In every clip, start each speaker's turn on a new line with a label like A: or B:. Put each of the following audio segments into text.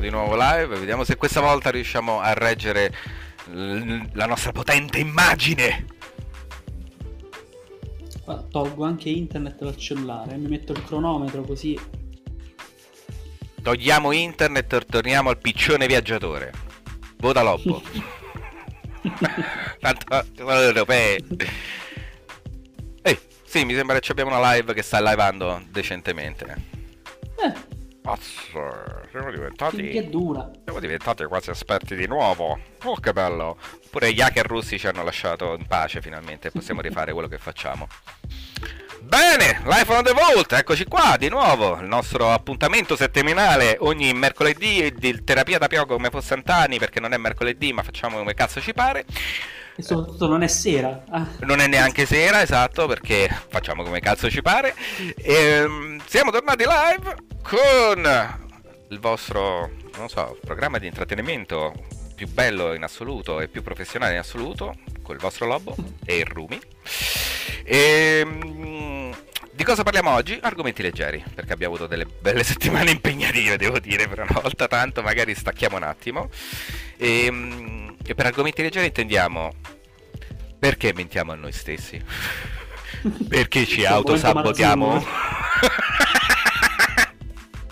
A: siamo di nuovo live. Vediamo se questa volta riusciamo a reggere la nostra potente immagine.
B: Guarda, tolgo anche internet dal cellulare, mi metto il cronometro così.
A: Togliamo internet e torniamo al piccione viaggiatore. Vota Lobbo. Tanto sono europee. Ehi, sì, mi sembra che abbiamo una live che sta livando decentemente.
B: Eh,
A: Cazzo, siamo
B: che
A: diventati.
B: dura.
A: Siamo diventati quasi esperti di nuovo. Oh, che bello. Pure gli hacker russi ci hanno lasciato in pace finalmente. Possiamo rifare quello che facciamo. Bene, Life on the Vault, eccoci qua di nuovo. Il nostro appuntamento settimanale ogni mercoledì di terapia da pioco come fosse Antani, perché non è mercoledì, ma facciamo come cazzo ci pare.
B: E soprattutto non è sera. Ah,
A: Non è neanche sera, esatto, perché facciamo come cazzo ci pare. Ehm, siamo tornati live con il vostro, non so, programma di intrattenimento più bello in assoluto e più professionale in assoluto, con il vostro Lobo e il Rumi. Ehm, di cosa parliamo oggi? Argomenti leggeri, perché abbiamo avuto delle belle settimane impegnative, devo dire, per una volta tanto, magari stacchiamo un attimo. Ehm, e per argomenti leggeri intendiamo perché mentiamo a noi stessi? Perché ci autosabotiamo?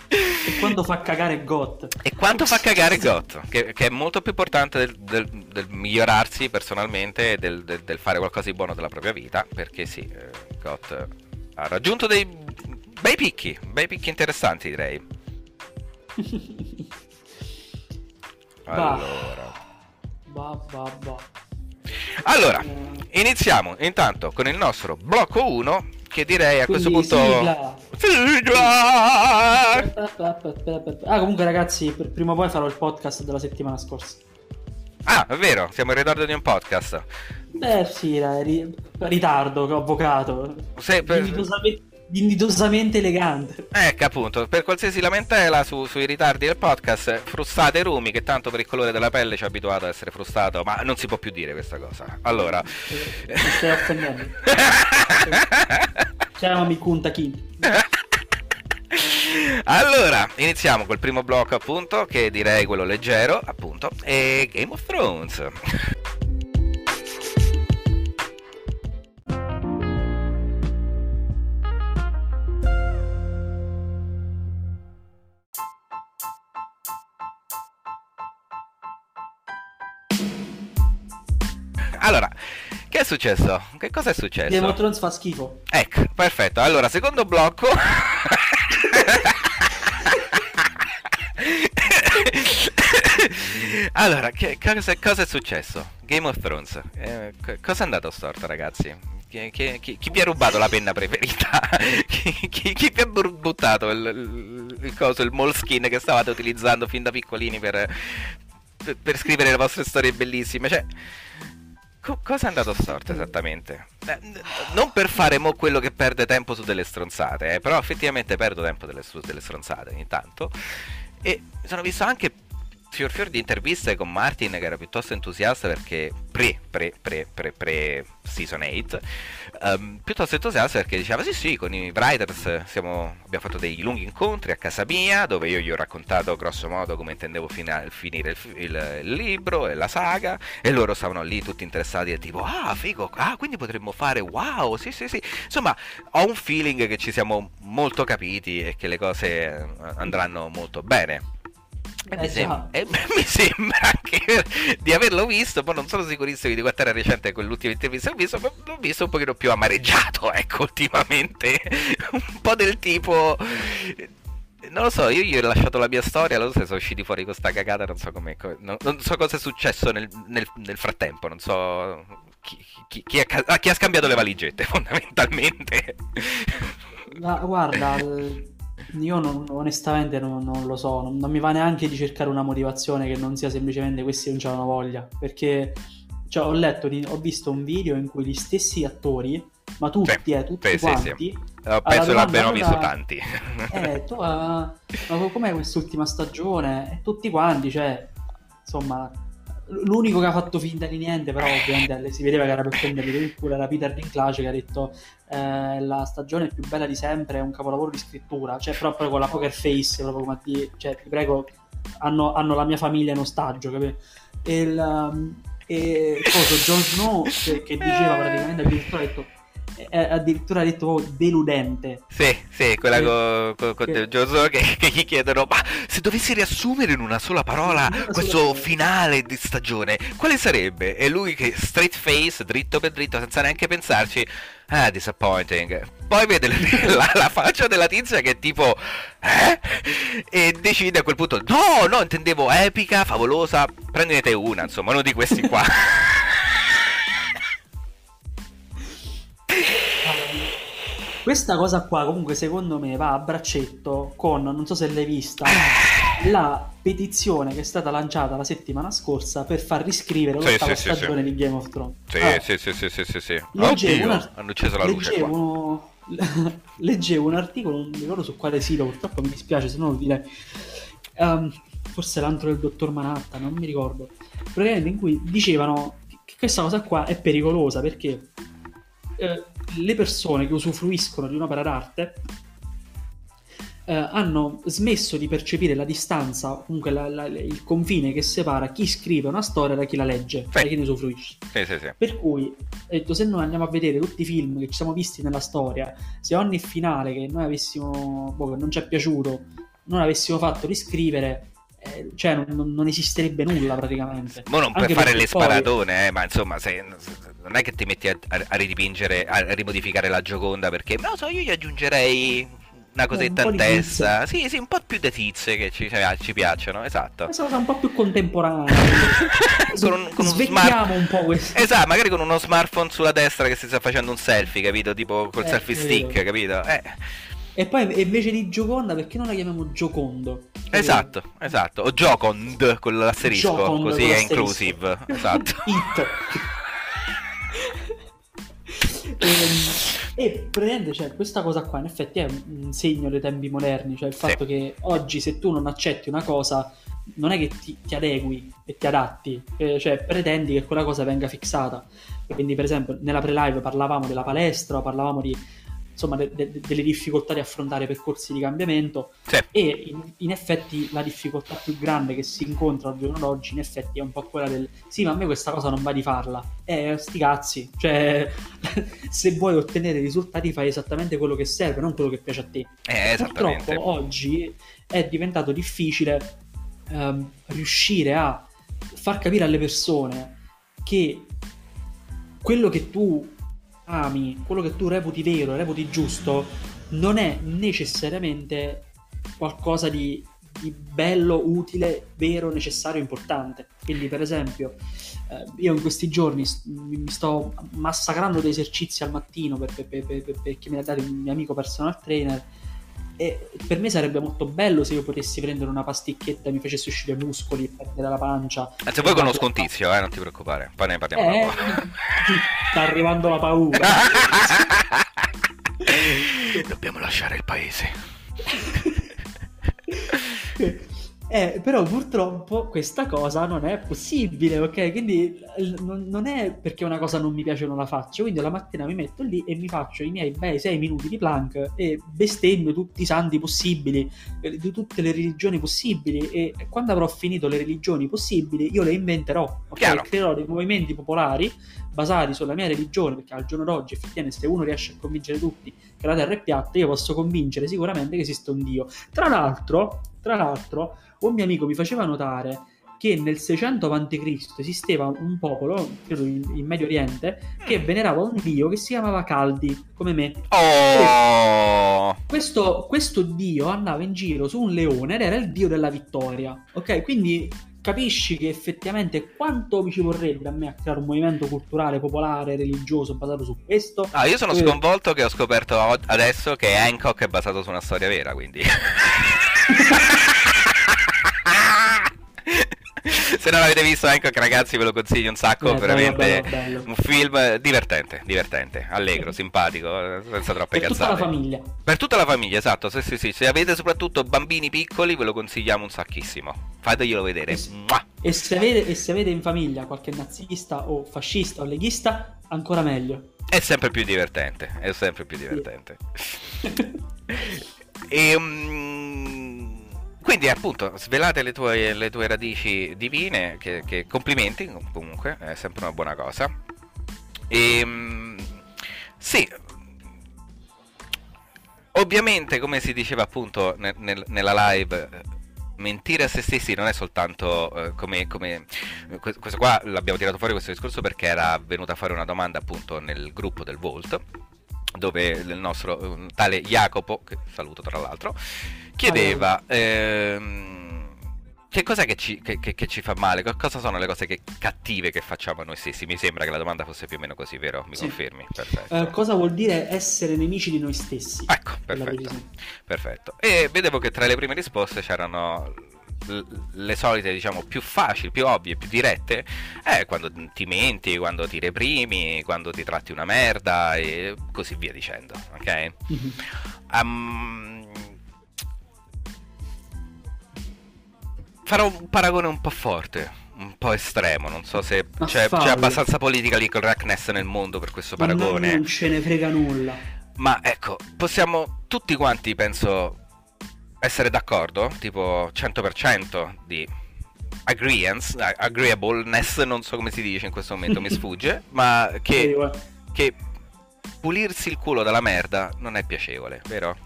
B: E quando fa cagare GOT.
A: E quanto fa cagare Got? Che, che è molto più importante del, del- del migliorarsi personalmente e del, del- fare qualcosa di buono della propria vita. Perché sì, eh, Got ha raggiunto dei bei picchi, bei picchi interessanti direi. Allora,
B: Bah, bah, bah.
A: allora iniziamo intanto con il nostro blocco 1 che direi a questo
B: quindi
A: punto...
B: sigla.
A: Sigla!
B: Ah, comunque, ragazzi, per- prima o poi farò il podcast della settimana scorsa.
A: Ah, è vero, siamo in ritardo di un podcast.
B: Beh, sì, dai, ri- ritardo, che ho avvocato.
A: Se per-
B: Dignitosamente, dignitosamente elegante.
A: Ecco appunto, per qualsiasi lamentela su- sui ritardi del podcast, frustate Rumi, che tanto per il colore della pelle ci ha abituato ad essere frustato, ma non si può più dire questa cosa. Allora...
B: Eh, stai offendendo. Chiamami Kunta King.
A: allora, iniziamo col primo blocco appunto, che direi quello leggero, appunto, e Game of Thrones. Allora, che è successo? Che cosa è successo?
B: Game of Thrones fa schifo.
A: Ecco, perfetto. Allora, secondo blocco. allora, che, cosa, cosa è successo? Game of Thrones. Eh, co- cosa è andato storto, ragazzi? Chi, chi- chi- chi vi ha rubato la penna preferita? chi, vi ha buttato il, il, il coso, il moleskin che stavate utilizzando fin da piccolini per, per, per scrivere le vostre storie bellissime? Cioè, Co- cosa è andato storto esattamente? Eh, n- non per fare mo quello che perde tempo su delle stronzate, eh, però effettivamente perdo tempo delle, su delle stronzate ogni tanto. E mi sono visto anche fior fior di interviste con Martin che era piuttosto entusiasta perché pre pre pre pre pre season 8 ehm, piuttosto entusiasta perché diceva sì sì con i writers siamo- abbiamo fatto dei lunghi incontri a casa mia dove io gli ho raccontato grosso modo come intendevo fina- finire il, il- il libro e la saga e loro stavano lì tutti interessati e tipo ah figo ah quindi potremmo fare wow sì sì sì. Insomma ho un feeling che ci siamo molto capiti e che le cose andranno molto bene e mi,
B: Eh,
A: sem-
B: già.
A: e mi sembra anche di averlo visto, poi non sono sicurissimo di quanto era recente quell'ultima intervista che ho visto, ma l'ho visto un pochino più amareggiato, ecco, ultimamente. un po' del tipo... Non lo so, io gli ho lasciato la mia storia, loro se sono usciti fuori con sta cagata, non so come... Non, non so cosa è successo nel, nel- nel frattempo, non so... Chi, chi- chi ca- ah, chi ha scambiato le valigette, fondamentalmente.
B: Ma guarda, io non- onestamente non, non lo so, non, non mi va neanche di cercare una motivazione che non sia semplicemente questi non c'hanno voglia, perché cioè, ho letto, ho visto un video in cui gli stessi attori, ma tutti,
A: Sì,
B: eh, tutti
A: sì, sì,
B: quanti,
A: Eh, Penso l'abbiano visto tanti.
B: eh, tu, ah, ma com'è quest'ultima stagione? E tutti quanti, cioè, insomma, l'unico che ha fatto finta di niente, però ovviamente si vedeva che era per prendere il culo, era Peter Dinklage che ha detto eh, la stagione più bella di sempre, è un capolavoro di scrittura, cioè proprio con la poker face, proprio come a cioè ti prego, hanno, hanno la mia famiglia in ostaggio, capito? E, il, um, e cosa, Jon Snow che, che diceva praticamente addirittura ha detto addirittura detto oh, deludente.
A: Sì, sì, quella con co, co, che... che, che, gli chiedono: Ma se dovessi riassumere in una sola parola una questo sola finale di stagione, quale sarebbe? E lui che straight face, dritto per dritto, senza neanche pensarci. Ah, disappointing. Poi vede la, la, faccia della tizia che è tipo. Eh? E decide a quel punto: No, no, intendevo epica, favolosa. Prendete una, insomma, uno di questi qua.
B: Questa cosa qua comunque secondo me va a braccetto con, non so se l'hai vista, la petizione che è stata lanciata la settimana scorsa per far riscrivere sì, l'ottava sì, stagione sì, di Game of Thrones.
A: Sì, allora, sì, sì, sì, sì, sì, sì. Leggevo Oddio, hanno acceso la luce leggevo,
B: leggevo un articolo, non ricordo su quale sito, purtroppo mi dispiace se non lo direi. Um, forse l'antro del dottor Manhattan, non mi ricordo. Praticamente in cui dicevano che questa cosa qua è pericolosa perché eh, le persone che usufruiscono di un'opera d'arte eh, hanno smesso di percepire la distanza, comunque la, la, il confine che separa chi scrive una storia da chi la legge, sì. da chi ne usufruisce.
A: Sì, sì, sì.
B: Per cui, detto, se noi andiamo a vedere tutti i film che ci siamo visti nella storia, se ogni finale che noi avessimo, boh, che non ci è piaciuto, non avessimo fatto riscrivere, eh, cioè non, non, esisterebbe nulla praticamente.
A: Ma non puoi fare le poi... sparatone, eh, ma insomma, se, non è che ti metti a, a, ridipingere, a rimodificare la Gioconda perché, lo so, io gli aggiungerei una cosetta un in testa. Sì, sì, un po' più da tizie che ci, cioè, ci piacciono, esatto.
B: Questa cosa un po' più contemporanea. con un, con smart... un po' questo.
A: Esatto, magari con uno smartphone sulla destra che si sta facendo un selfie, capito? Tipo col eh, selfie stick, capito? Eh.
B: E poi invece di Gioconda, perché non la chiamiamo Giocondo?
A: Esatto, esatto. O Giocond con l'asterisco, Giocond così è inclusive. Esatto.
B: It. e, ehm, e prende, cioè, questa cosa qua in effetti è un segno dei tempi moderni, cioè il fatto sì. che oggi se tu non accetti una cosa non è che ti, ti adegui e ti adatti, eh, cioè pretendi che quella cosa venga fissata. Quindi per esempio nella pre-live parlavamo della palestra, parlavamo di insomma, de- de- delle difficoltà di affrontare percorsi di cambiamento
A: sì.
B: e in-, in, effetti la difficoltà più grande che si incontra al giorno d'oggi in effetti è un po' quella del sì ma a me questa cosa non va di farla. Eh sti cazzi cioè se vuoi ottenere risultati fai esattamente quello che serve non quello che piace a te.
A: Eh,
B: purtroppo oggi è diventato difficile ehm, riuscire a far capire alle persone che quello che tu ami, quello che tu reputi vero, reputi giusto, non è necessariamente qualcosa di, di bello, utile, vero, necessario, importante. Quindi, per esempio, eh, io in questi giorni mi sto massacrando di esercizi al mattino perché per, per, per, perché me l'ha dato un mio amico personal trainer e per me sarebbe molto bello se io potessi prendere una pasticchetta e mi facesse uscire muscoli e perdere la pancia.
A: Anzi, poi conosco un tizio, eh, non ti preoccupare. Poi ne parliamo
B: eh. Sta arrivando la paura.
A: Dobbiamo lasciare il paese.
B: Eh, però purtroppo questa cosa non è possibile, ok? Quindi non è perché una cosa non mi piace non la faccio, quindi la mattina mi metto lì e mi faccio i miei bei 6 minuti di plank e bestemmio tutti i santi possibili, eh, di tutte le religioni possibili e quando avrò finito le religioni possibili io le inventerò, ok? Creerò dei movimenti popolari basati sulla mia religione, perché al giorno d'oggi effettivamente se uno riesce a convincere tutti che la Terra è piatta, io posso convincere sicuramente che esiste un Dio. Tra l'altro, tra l'altro un mio amico mi faceva notare che nel 600 a.C. esisteva un popolo, credo in, Medio Oriente, che mm. venerava un dio che si chiamava Caldi, come me.
A: Oh!
B: Questo, questo dio andava in giro su un leone ed era il dio della vittoria. Ok, quindi capisci che effettivamente quanto mi ci vorrebbe a me a creare un movimento culturale, popolare, religioso basato su questo.
A: Ah, io sono eh... sconvolto che ho scoperto adesso che Hancock è basato su una storia vera, quindi... Se non l'avete visto Hancock ragazzi ve lo consiglio un sacco, eh, veramente bello, bello, bello. un film divertente, divertente, allegro, simpatico, senza troppe
B: per
A: cazzate.
B: Per tutta la famiglia.
A: Per tutta la famiglia, esatto, sì, sì, sì. Se avete soprattutto bambini piccoli ve lo consigliamo un sacchissimo. fateglielo vedere.
B: E, se avete, e se avete in famiglia qualche nazista o fascista o leghista, ancora meglio.
A: È sempre più divertente, è sempre più divertente. e, um, quindi appunto svelate le tue, le tue radici divine, che, che, complimenti comunque, è sempre una buona cosa. E um, sì, ovviamente come si diceva appunto nel, nel, nella live mentire a se stessi non è soltanto uh, come, come, questo qua l'abbiamo tirato fuori questo discorso perché era venuta fuori una domanda appunto nel gruppo del Volt dove il nostro tale Jacopo che saluto tra l'altro chiedeva ehm, che cos'è che ci, che, che, che ci, fa male? Cosa sono le cose cattive che facciamo noi stessi? Mi sembra che la domanda fosse più o meno così, vero? Mi sì. confermi?
B: Perfetto. Uh, cosa vuol dire essere nemici di noi stessi?
A: Ecco, perfetto. perfetto. E vedevo che tra le prime risposte c'erano le solite, diciamo, più facili, più ovvie, più dirette, è quando ti menti, quando ti reprimi, quando ti tratti una merda e così via dicendo, ok? Mm-hmm. Um, farò un paragone un po' forte, un po' estremo. Non so se c'è, c'è, abbastanza politica correctness nel mondo per questo paragone.
B: non ce ne frega nulla.
A: Ma ecco, possiamo tutti quanti, penso, essere d'accordo, tipo 100% di agreeance, agreeableness, non so come si dice in questo momento, mi sfugge, ma che, che pulirsi il culo dalla merda non è piacevole, vero?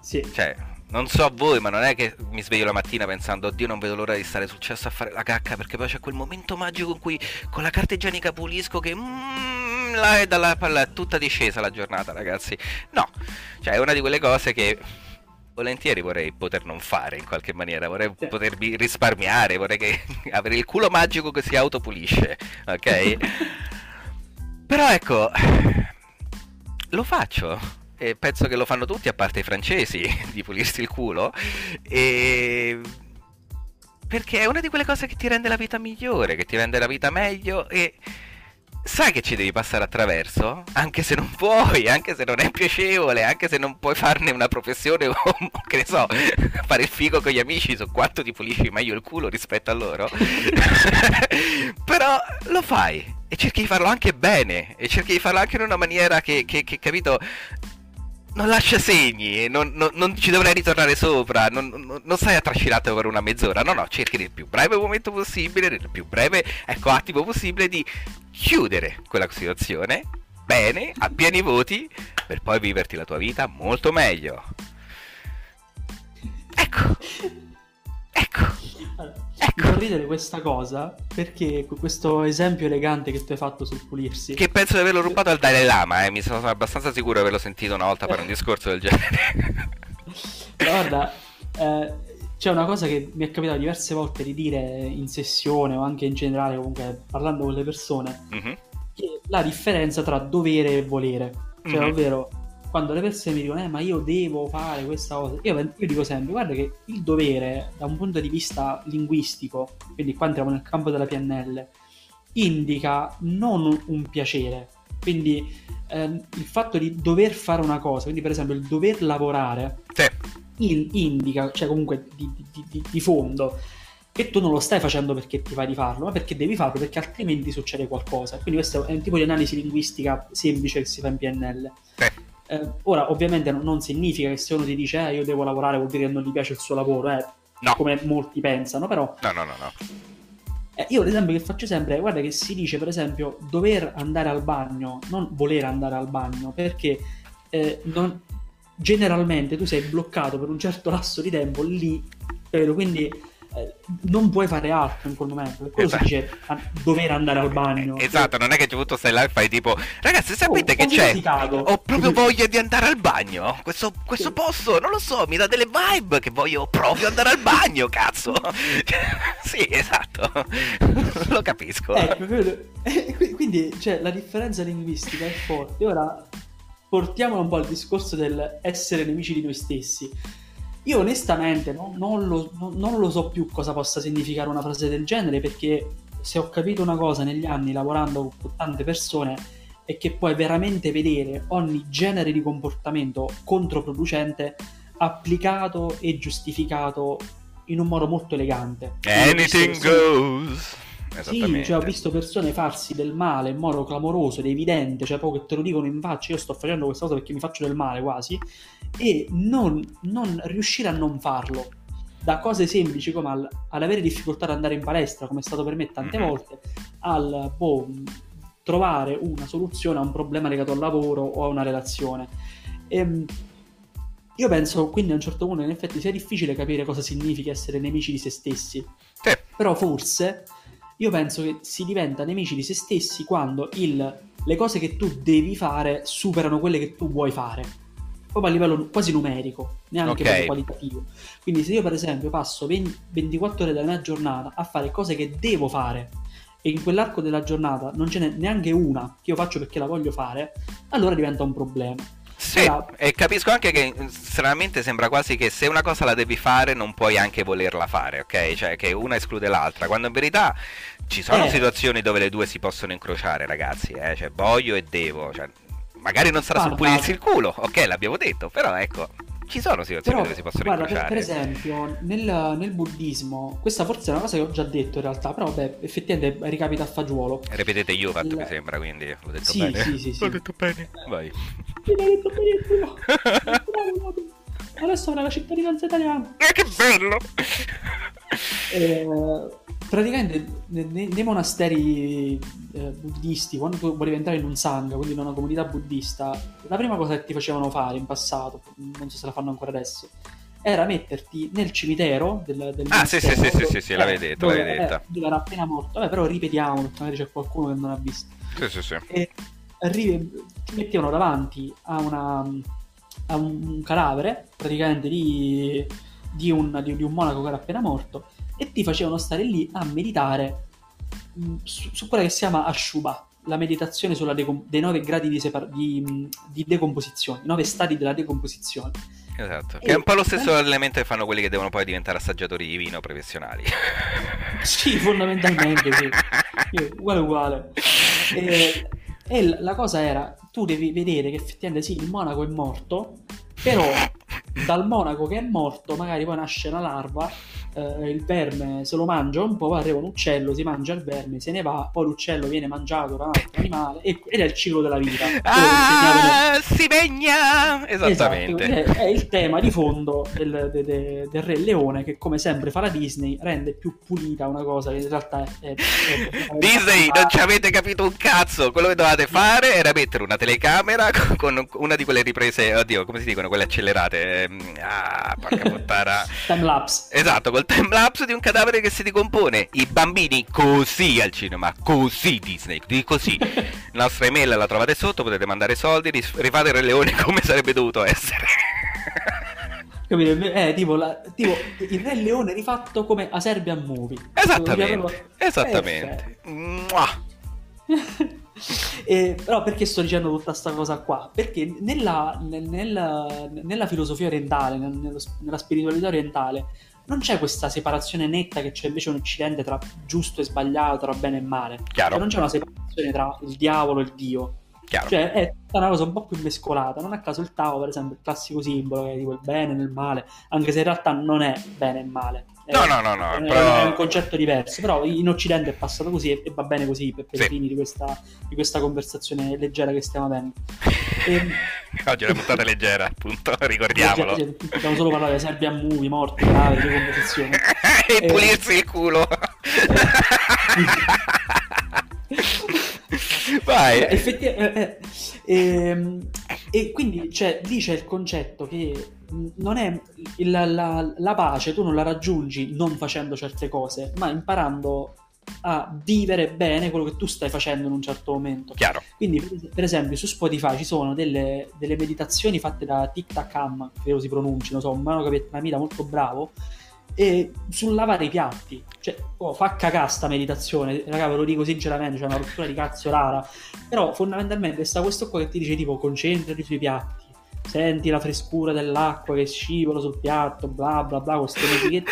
B: Sì.
A: Cioè, non so a voi, ma non è che mi sveglio la mattina pensando, oddio, non vedo l'ora di stare sul cesso a fare la cacca, perché poi c'è quel momento magico in cui con la carta igienica pulisco che... Mm, là è dalla palla è tutta discesa la giornata, ragazzi. No, cioè è una di quelle cose che volentieri vorrei poter non fare in qualche maniera, vorrei sì. potermi risparmiare, vorrei che... avere il culo magico che si autopulisce, ok? Però ecco, lo faccio e penso che lo fanno tutti a parte i francesi di pulirsi il culo e perché è una di quelle cose che ti rende la vita migliore, che ti rende la vita meglio e sai che ci devi passare attraverso, anche se non puoi, anche se non è piacevole, anche se non puoi farne una professione o che ne so, fare il figo con gli amici su quanto ti pulisci meglio il culo rispetto a loro. Però lo fai e cerchi di farlo anche bene e cerchi di farlo anche in una maniera che, che, che capito, non lascia segni, non, non, non, ci dovrai ritornare sopra, non, non stai attrascinato per una mezz'ora, no, no, cerchi nel più breve momento possibile, nel più breve, ecco, attimo possibile di chiudere quella situazione bene, a pieni voti, per poi viverti la tua vita molto meglio. Ecco, ecco.
B: Ecco. Ridere questa cosa perché questo esempio elegante che tu hai fatto sul pulirsi.
A: Che penso di averlo rubato al Dalai Lama, eh? mi sono abbastanza sicuro di averlo sentito una volta per un discorso del genere.
B: Guarda, eh, c'è una cosa che mi è capitato diverse volte di dire in sessione o anche in generale, comunque parlando con le persone, mm-hmm. che la differenza tra dovere e volere. Cioè, mm-hmm. ovvero quando le persone mi dicono, eh, ma io devo fare questa cosa, io, io, dico sempre, guarda che il dovere, da un punto di vista linguistico, quindi qua entriamo nel campo della PNL, indica non un piacere. Quindi eh, il fatto di dover fare una cosa, quindi per esempio il dover lavorare,
A: sì.
B: in, indica, cioè comunque di, di, di, di fondo, che tu non lo stai facendo perché ti vai di farlo, ma perché devi farlo, perché altrimenti succede qualcosa. Quindi questo è un tipo di analisi linguistica semplice che si fa in PNL.
A: Sì.
B: Eh, ora, ovviamente, non, non, significa che se uno ti dice eh, io devo lavorare vuol dire che non gli piace il suo lavoro, eh,
A: no.
B: come molti pensano, però.
A: No, no, no, no.
B: Eh, io l'esempio che faccio sempre guarda che si dice, per esempio, dover andare al bagno, non voler andare al bagno, perché eh, non, generalmente tu sei bloccato per un certo lasso di tempo lì, quindi eh, non puoi fare altro in quel momento. Per quello esatto. si dice dover andare al bagno.
A: Esatto, non è che tu stai là e fai tipo, ragazzi, sapete oh, che c'è? Ho proprio voglia di andare al bagno. Questo, questo sì. posto, non lo so, mi dà delle vibe che voglio proprio andare al bagno, cazzo. sì, esatto. lo capisco.
B: Ecco, quindi cioè, la differenza linguistica è forte. Ora portiamo un po' al discorso del essere nemici di noi stessi io onestamente no, non, lo, no, non, lo, so più cosa possa significare una frase del genere perché se ho capito una cosa negli anni lavorando con tante persone è che puoi veramente vedere ogni genere di comportamento controproducente applicato e giustificato in un modo molto elegante.
A: Anything goes.
B: Sì, cioè ho visto persone farsi del male in modo clamoroso ed evidente, cioè proprio che te lo dicono in faccia, io sto facendo questa cosa perché mi faccio del male quasi, e non, non riuscire a non farlo. Da cose semplici come al, all'avere difficoltà ad andare in palestra, come è stato per me tante mm-hmm. volte, al boh, trovare una soluzione a un problema legato al lavoro o a una relazione. E, ehm, io penso quindi a un certo punto in effetti sia difficile capire cosa significa essere nemici di se stessi.
A: Sì.
B: Però forse io penso che si diventa nemici di se stessi quando il, le cose che tu devi fare superano quelle che tu vuoi fare. Proprio a livello quasi numerico, neanche okay. qualitativo. Quindi se io per esempio passo 20, 24 ore della mia giornata a fare cose che devo fare e in quell'arco della giornata non ce n'è neanche una che io faccio perché la voglio fare, allora diventa un problema.
A: Sì, Però... e capisco anche che stranamente sembra quasi che se una cosa la devi fare non puoi anche volerla fare, ok? Cioè che una esclude l'altra, quando in verità ci sono eh. situazioni dove le due si possono incrociare, ragazzi, eh? Cioè voglio e devo, cioè, magari non sarà sul pulirsi il culo, ok, l'abbiamo detto, però ecco, ci sono situazioni però, dove si possono guarda, incrociare.
B: Per, esempio, nel, nel, buddismo, questa forse è una cosa che ho già detto in realtà, però beh, effettivamente ricapita a fagiolo.
A: Ripetete io, fatto il... mi sembra, quindi l'ho detto
B: sì,
A: bene.
B: Sì, sì, sì.
A: L'ho detto bene, vai.
B: Sì, l'ho detto bene Adesso avrà la cittadinanza italiana.
A: Eh, che bello!
B: Eh, praticamente nei, nei monasteri eh, buddisti, quando tu volevi entrare in un sangha, quindi in una comunità buddista, la prima cosa che ti facevano fare in passato, non so se la fanno ancora adesso, era metterti nel cimitero del, del
A: Ah, sì, sì, sì, sì, sì, sì, l'avevi detto,
B: dove,
A: l'avevi detta.
B: Eh, era appena morto. Vabbè, però ripetiamo, magari c'è qualcuno che non ha visto.
A: Sì, sì, sì.
B: E ti mettevano davanti a, una, a un cadavere, praticamente di, di, un, di, di un monaco che era appena morto, e ti facevano stare lì a meditare mm, su, su quella che si chiama Ashuba, la meditazione sulla decom- dei nove gradi di, separ- di, mm, di, decomposizione, i nove stati della decomposizione.
A: Esatto, che è un po' lo stesso eh, allenamento che fanno quelli che devono poi diventare assaggiatori di vino professionali.
B: sì, fondamentalmente sì, uguale uguale. E, e la cosa era, tu devi vedere che effettivamente sì, il monaco è morto, però dal monaco che è morto magari poi nasce una larva eh, il verme se lo mangia un po', arriva un uccello, si mangia il verme, se ne va, poi l'uccello viene mangiato da un altro animale ed è il ciclo della vita.
A: Ah, si vegna! Esattamente.
B: Esatto, è, è, il tema di fondo del, de, de, del Re Leone che come sempre fa la Disney rende più pulita una cosa che in realtà è... è,
A: è Disney, non ci avete capito un cazzo! Quello che dovevate fare era mettere una telecamera con una di quelle riprese, oddio, come si dicono, quelle accelerate. Ehm, ah, porca puttana.
B: Time lapse.
A: Esatto, col timelapse di un cadavere che si decompone. I bambini così al cinema, così Disney, di così. La nostra email la trovate sotto, potete mandare soldi, rifate il Re Leone come sarebbe dovuto essere.
B: Capito? Eh, tipo, la, tipo, il Re Leone rifatto come a Serbian Movie.
A: Esattamente. Esattamente.
B: eh, però perché sto dicendo tutta questa cosa qua? Perché nella, nella, nella filosofia orientale, nello, nella spiritualità orientale, non c'è questa separazione netta che c'è invece in Occidente tra giusto e sbagliato, tra bene e male. Cioè, non c'è una separazione tra il diavolo e il Dio.
A: Chiaro.
B: Cioè, è una cosa un po' più mescolata. Non a caso il Tao, per esempio, il classico simbolo che è tipo il bene e il male, anche se in realtà non è bene e male.
A: No, no, no, no.
B: È,
A: però...
B: è, un concetto diverso, però in Occidente è passato così e, va bene così per, per sì. i fini di questa, di questa, conversazione leggera che stiamo avendo.
A: E... Ehm, Oggi è una puntata leggera, appunto, ricordiamolo.
B: Leggera, stiamo solo parlando di Serbian Movie, morti, gravi, di conversazione.
A: e eh... pulirsi il culo. Vai.
B: Effettivamente, eh, eh, e quindi cioè, lì c'è il concetto che non è la, la, la, pace, tu non la raggiungi non facendo certe cose, ma imparando a vivere bene quello che tu stai facendo in un certo momento.
A: Chiaro.
B: Quindi, per esempio, su Spotify ci sono delle, delle meditazioni fatte da Tic Tac Ham, credo si pronunci, non so, un mano vietnamita molto bravo, e sul lavare i piatti. Cioè, oh, fa cagà sta meditazione, raga, ve lo dico sinceramente, c'è cioè una rottura di cazzo rara. Però fondamentalmente sta questo qua che ti dice tipo concentrati sui piatti senti la frescura dell'acqua che scivola sul piatto, bla bla bla, queste musichette.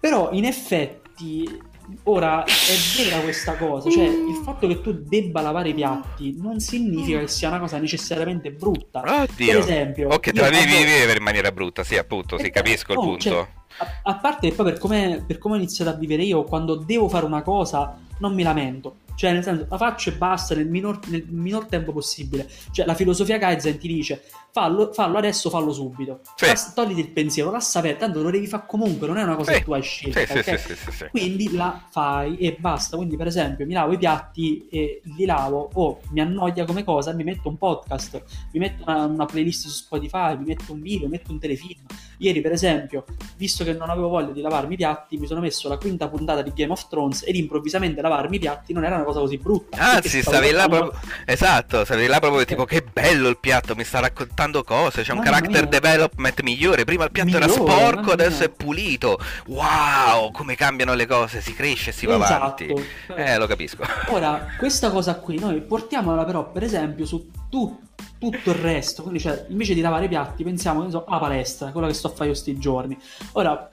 B: Però in effetti ora è vera questa cosa, cioè il fatto che tu debba lavare i piatti non significa che sia una cosa necessariamente brutta.
A: Oddio. Per esempio, ok, te la devi quando... vivere in maniera brutta, sì, appunto, sì, capisco no, il punto. Cioè,
B: a, a, parte che poi per come, per come ho iniziato a vivere io, quando devo fare una cosa non mi lamento. Cioè, nel senso, la faccio e basta nel minor, nel minor tempo possibile. Cioè, la filosofia Kaizen ti dice fallo, fallo adesso, fallo subito. Sì. Lass, togliti il pensiero, la sapere, tanto lo devi fare comunque, non è una cosa sì. che tu hai scelto. Sì, okay? Quindi la fai e basta. Quindi, per esempio, mi lavo i piatti e li lavo, o oh, mi annoia come cosa, mi metto un podcast, mi metto una, una playlist su Spotify, mi metto un video, mi metto un telefilm. Ieri, per esempio, visto che non avevo voglia di lavarmi i piatti, mi sono messo la quinta puntata di Game of Thrones ed improvvisamente lavarmi i piatti non era una cosa così brutta.
A: Anzi, stavi là proprio... Esatto, stavi là proprio tipo che bello il piatto, mi sta raccontando cose, c'è un mamma character mia. development migliore. Prima il piatto migliore, era sporco, adesso mia. è pulito. Wow, come cambiano le cose, si cresce e si va esatto. avanti. Eh, lo capisco.
B: Ora, questa cosa qui noi portiamola però, per esempio, su tu, tutto il resto. Quindi, cioè, invece di lavare i piatti, pensiamo so, alla palestra, quella che sto a fare io sti giorni. Ora,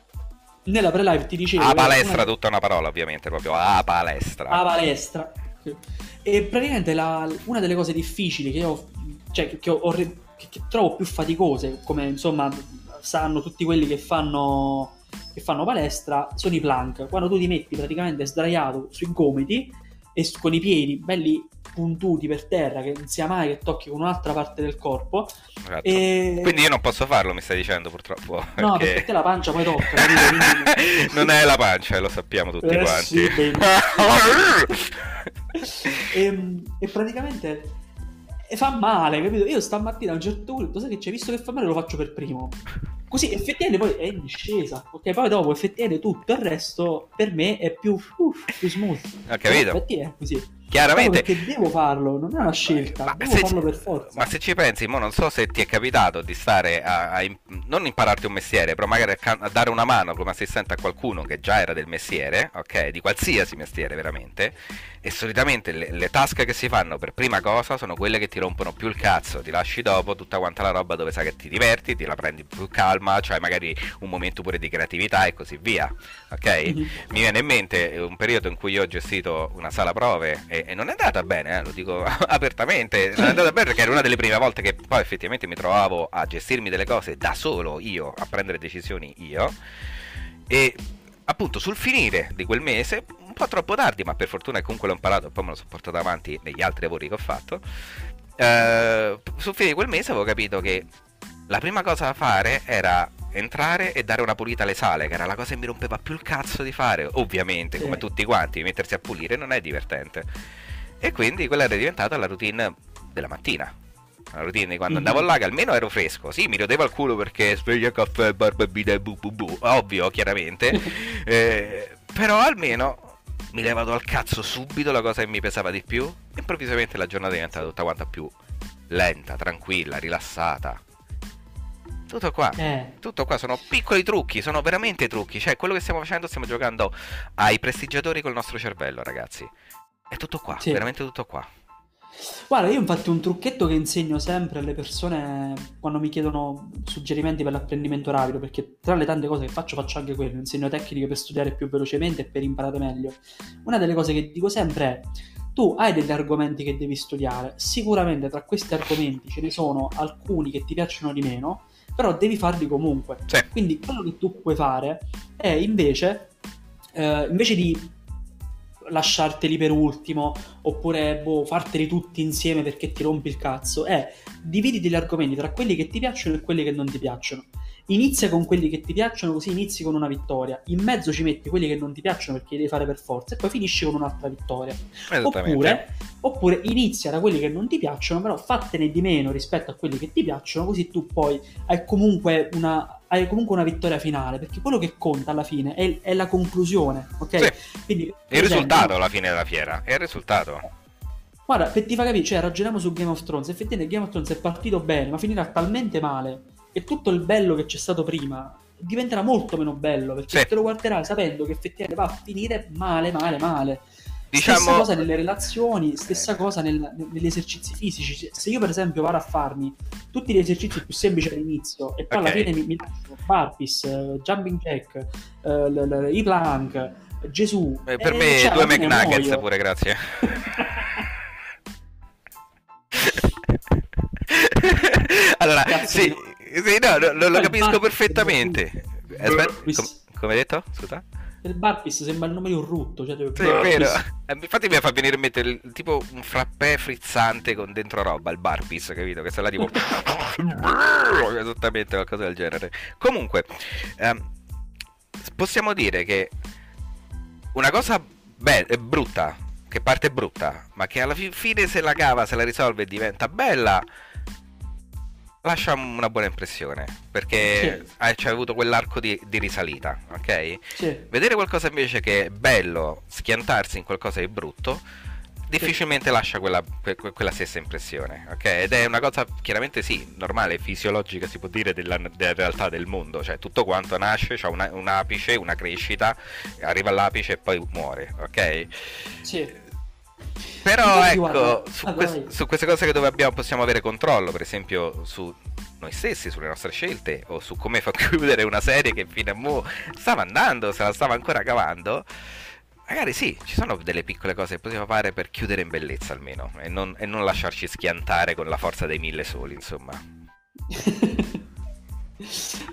B: nella pre-live ti dicevo...
A: A palestra, tutta una parola ovviamente, proprio a palestra.
B: A palestra. E praticamente la, una delle cose difficili che io, cioè, che ho, ho, che, che trovo più faticose, come insomma sanno tutti quelli che fanno, che fanno palestra, sono i plank. Quando tu ti metti praticamente sdraiato sui gomiti e con i piedi belli puntuti per terra, che non sia mai che tocchi con un'altra parte del corpo.
A: Esatto. E... Quindi io non posso farlo, mi stai dicendo purtroppo.
B: No, perché, perché la pancia poi tocca.
A: Quindi... non è la pancia, lo sappiamo tutti eh, quanti. Sì,
B: e, ehm, e praticamente e fa male, capito? Io stamattina a un certo punto, sai che c'è, visto che fa male lo faccio per primo. Così effettivamente poi è in discesa, ok? Poi dopo effettivamente tutto il resto per me è più, uh, più smooth.
A: Ho capito.
B: Infatti è così.
A: Chiaramente.
B: Perché devo farlo, non è una scelta, ma devo farlo
A: ci,
B: per forza.
A: Ma se ci pensi, mo non so se ti è capitato di stare a, a non impararti un mestiere, però magari a, a, dare una mano come assistente a qualcuno che già era del mestiere, ok? Di qualsiasi mestiere veramente. E solitamente le, le task che si fanno per prima cosa sono quelle che ti rompono più il cazzo, ti lasci dopo tutta quanta la roba dove sai che ti diverti, ti la prendi più calma, cioè magari un momento pure di creatività e così via, ok? Mm-hmm. Mi viene in mente un periodo in cui io ho gestito una sala prove e e, non è andata bene, eh, lo dico apertamente, non è andata bene perché era una delle prime volte che poi effettivamente mi trovavo a gestirmi delle cose da solo io, a prendere decisioni io e appunto sul finire di quel mese, un po' troppo tardi, ma per fortuna comunque l'ho imparato e poi me lo sono portato avanti negli altri lavori che ho fatto, eh, sul fine di quel mese avevo capito che la prima cosa da fare era entrare e dare una pulita alle sale, che era la cosa che mi rompeva più il cazzo di fare. Ovviamente, sì. come tutti quanti, mettersi a pulire non è divertente. E quindi quella era diventata la routine della mattina. La routine di quando mm-hmm. andavo là, che almeno ero fresco. Sì, mi rodevo al culo perché sveglia caffè, barbabina e bu bu bu. Ovvio, chiaramente. eh, però almeno mi levato al cazzo subito la cosa che mi pesava di più. Improvvisamente la giornata è diventata tutta quanta più lenta, tranquilla, rilassata tutto qua. Eh. Tutto qua sono piccoli trucchi, sono veramente trucchi. Cioè, quello che stiamo facendo, stiamo giocando ai prestigiatori col nostro cervello, ragazzi. È tutto qua, sì. veramente tutto qua.
B: Guarda, io infatti un trucchetto che insegno sempre alle persone quando mi chiedono suggerimenti per l'apprendimento rapido, perché tra le tante cose che faccio faccio anche quello, insegno tecniche per studiare più velocemente e per imparare meglio. Una delle cose che dico sempre è tu hai degli argomenti che devi studiare, sicuramente tra questi argomenti ce ne sono alcuni che ti piacciono di meno, però devi farli comunque.
A: Sì.
B: Quindi quello che tu puoi fare è invece, eh, invece di lasciarteli per ultimo oppure boh, farteli tutti insieme perché ti rompi il cazzo, è dividiti gli argomenti tra quelli che ti piacciono e quelli che non ti piacciono. Inizia con quelli che ti piacciono, così inizi con una vittoria. In mezzo ci metti quelli che non ti piacciono perché li devi fare per forza, e poi finisci con un'altra vittoria. Oppure, oppure inizia da quelli che non ti piacciono, però fattene di meno rispetto a quelli che ti piacciono, così tu poi hai comunque una, hai comunque una vittoria finale, perché quello che conta alla fine è, è la conclusione, ok?
A: Sì. Quindi, il esempio, risultato alla fine della fiera, è il risultato.
B: Guarda, per ti fa capire, cioè ragioniamo su Game of Thrones, effettivamente Game of Thrones è partito bene, ma finirà talmente male e tutto il bello che c'è stato prima diventerà molto meno bello perché sì. te lo guarderai sapendo che effettivamente va a finire male, male, male. Diciamo... Stessa cosa nelle relazioni, stessa cosa nel, negli esercizi fisici. Se io, per esempio, vado a farmi tutti gli esercizi più semplici all'inizio e poi okay. alla fine mi, mi lascio burpees, uh, jumping jack, uh, l- l- i plank, Gesù.
A: Eh, per me
B: cioè,
A: due McNuggets
B: muoio.
A: pure, grazie. allora,
B: Cazzo
A: sì, sì, no, lo, lo capisco perfettamente. Aspetta, com- come hai detto? Scusa?
B: Il Barpis sembra il nome di un rutto. Cioè,
A: Sì, è vero. Eh, Infatti mi fa venire in mente il- tipo un frappè frizzante con dentro roba, il Barpis, capito? Che sta là tipo... Esattamente qualcosa del genere. Comunque, ehm, possiamo dire che una cosa be- è brutta, che parte brutta, ma che alla fi- fine se la cava, se la risolve e diventa bella, lascia una buona impressione, perché
B: Sì.
A: hai, c'hai avuto quell'arco di, di risalita, ok?
B: Sì.
A: Vedere qualcosa invece che è bello, schiantarsi in qualcosa di brutto, difficilmente lascia quella, que- que- quella stessa impressione, ok? Ed è una cosa chiaramente sì, normale, fisiologica si può dire della, della realtà del mondo, cioè tutto quanto nasce, una- un apice, una crescita, arriva all'apice e poi muore, ok?
B: Sì.
A: Però ecco, su,
B: ah,
A: quest- su queste cose che dove abbiamo- possiamo avere controllo, per esempio su noi stessi, sulle nostre scelte, o su come fa chiudere una serie che fino a mo' stava andando, se la stava ancora cavando, magari sì, ci sono delle piccole cose che possiamo fare per chiudere in bellezza almeno, e non, e non lasciarci schiantare con la forza dei mille soli, insomma.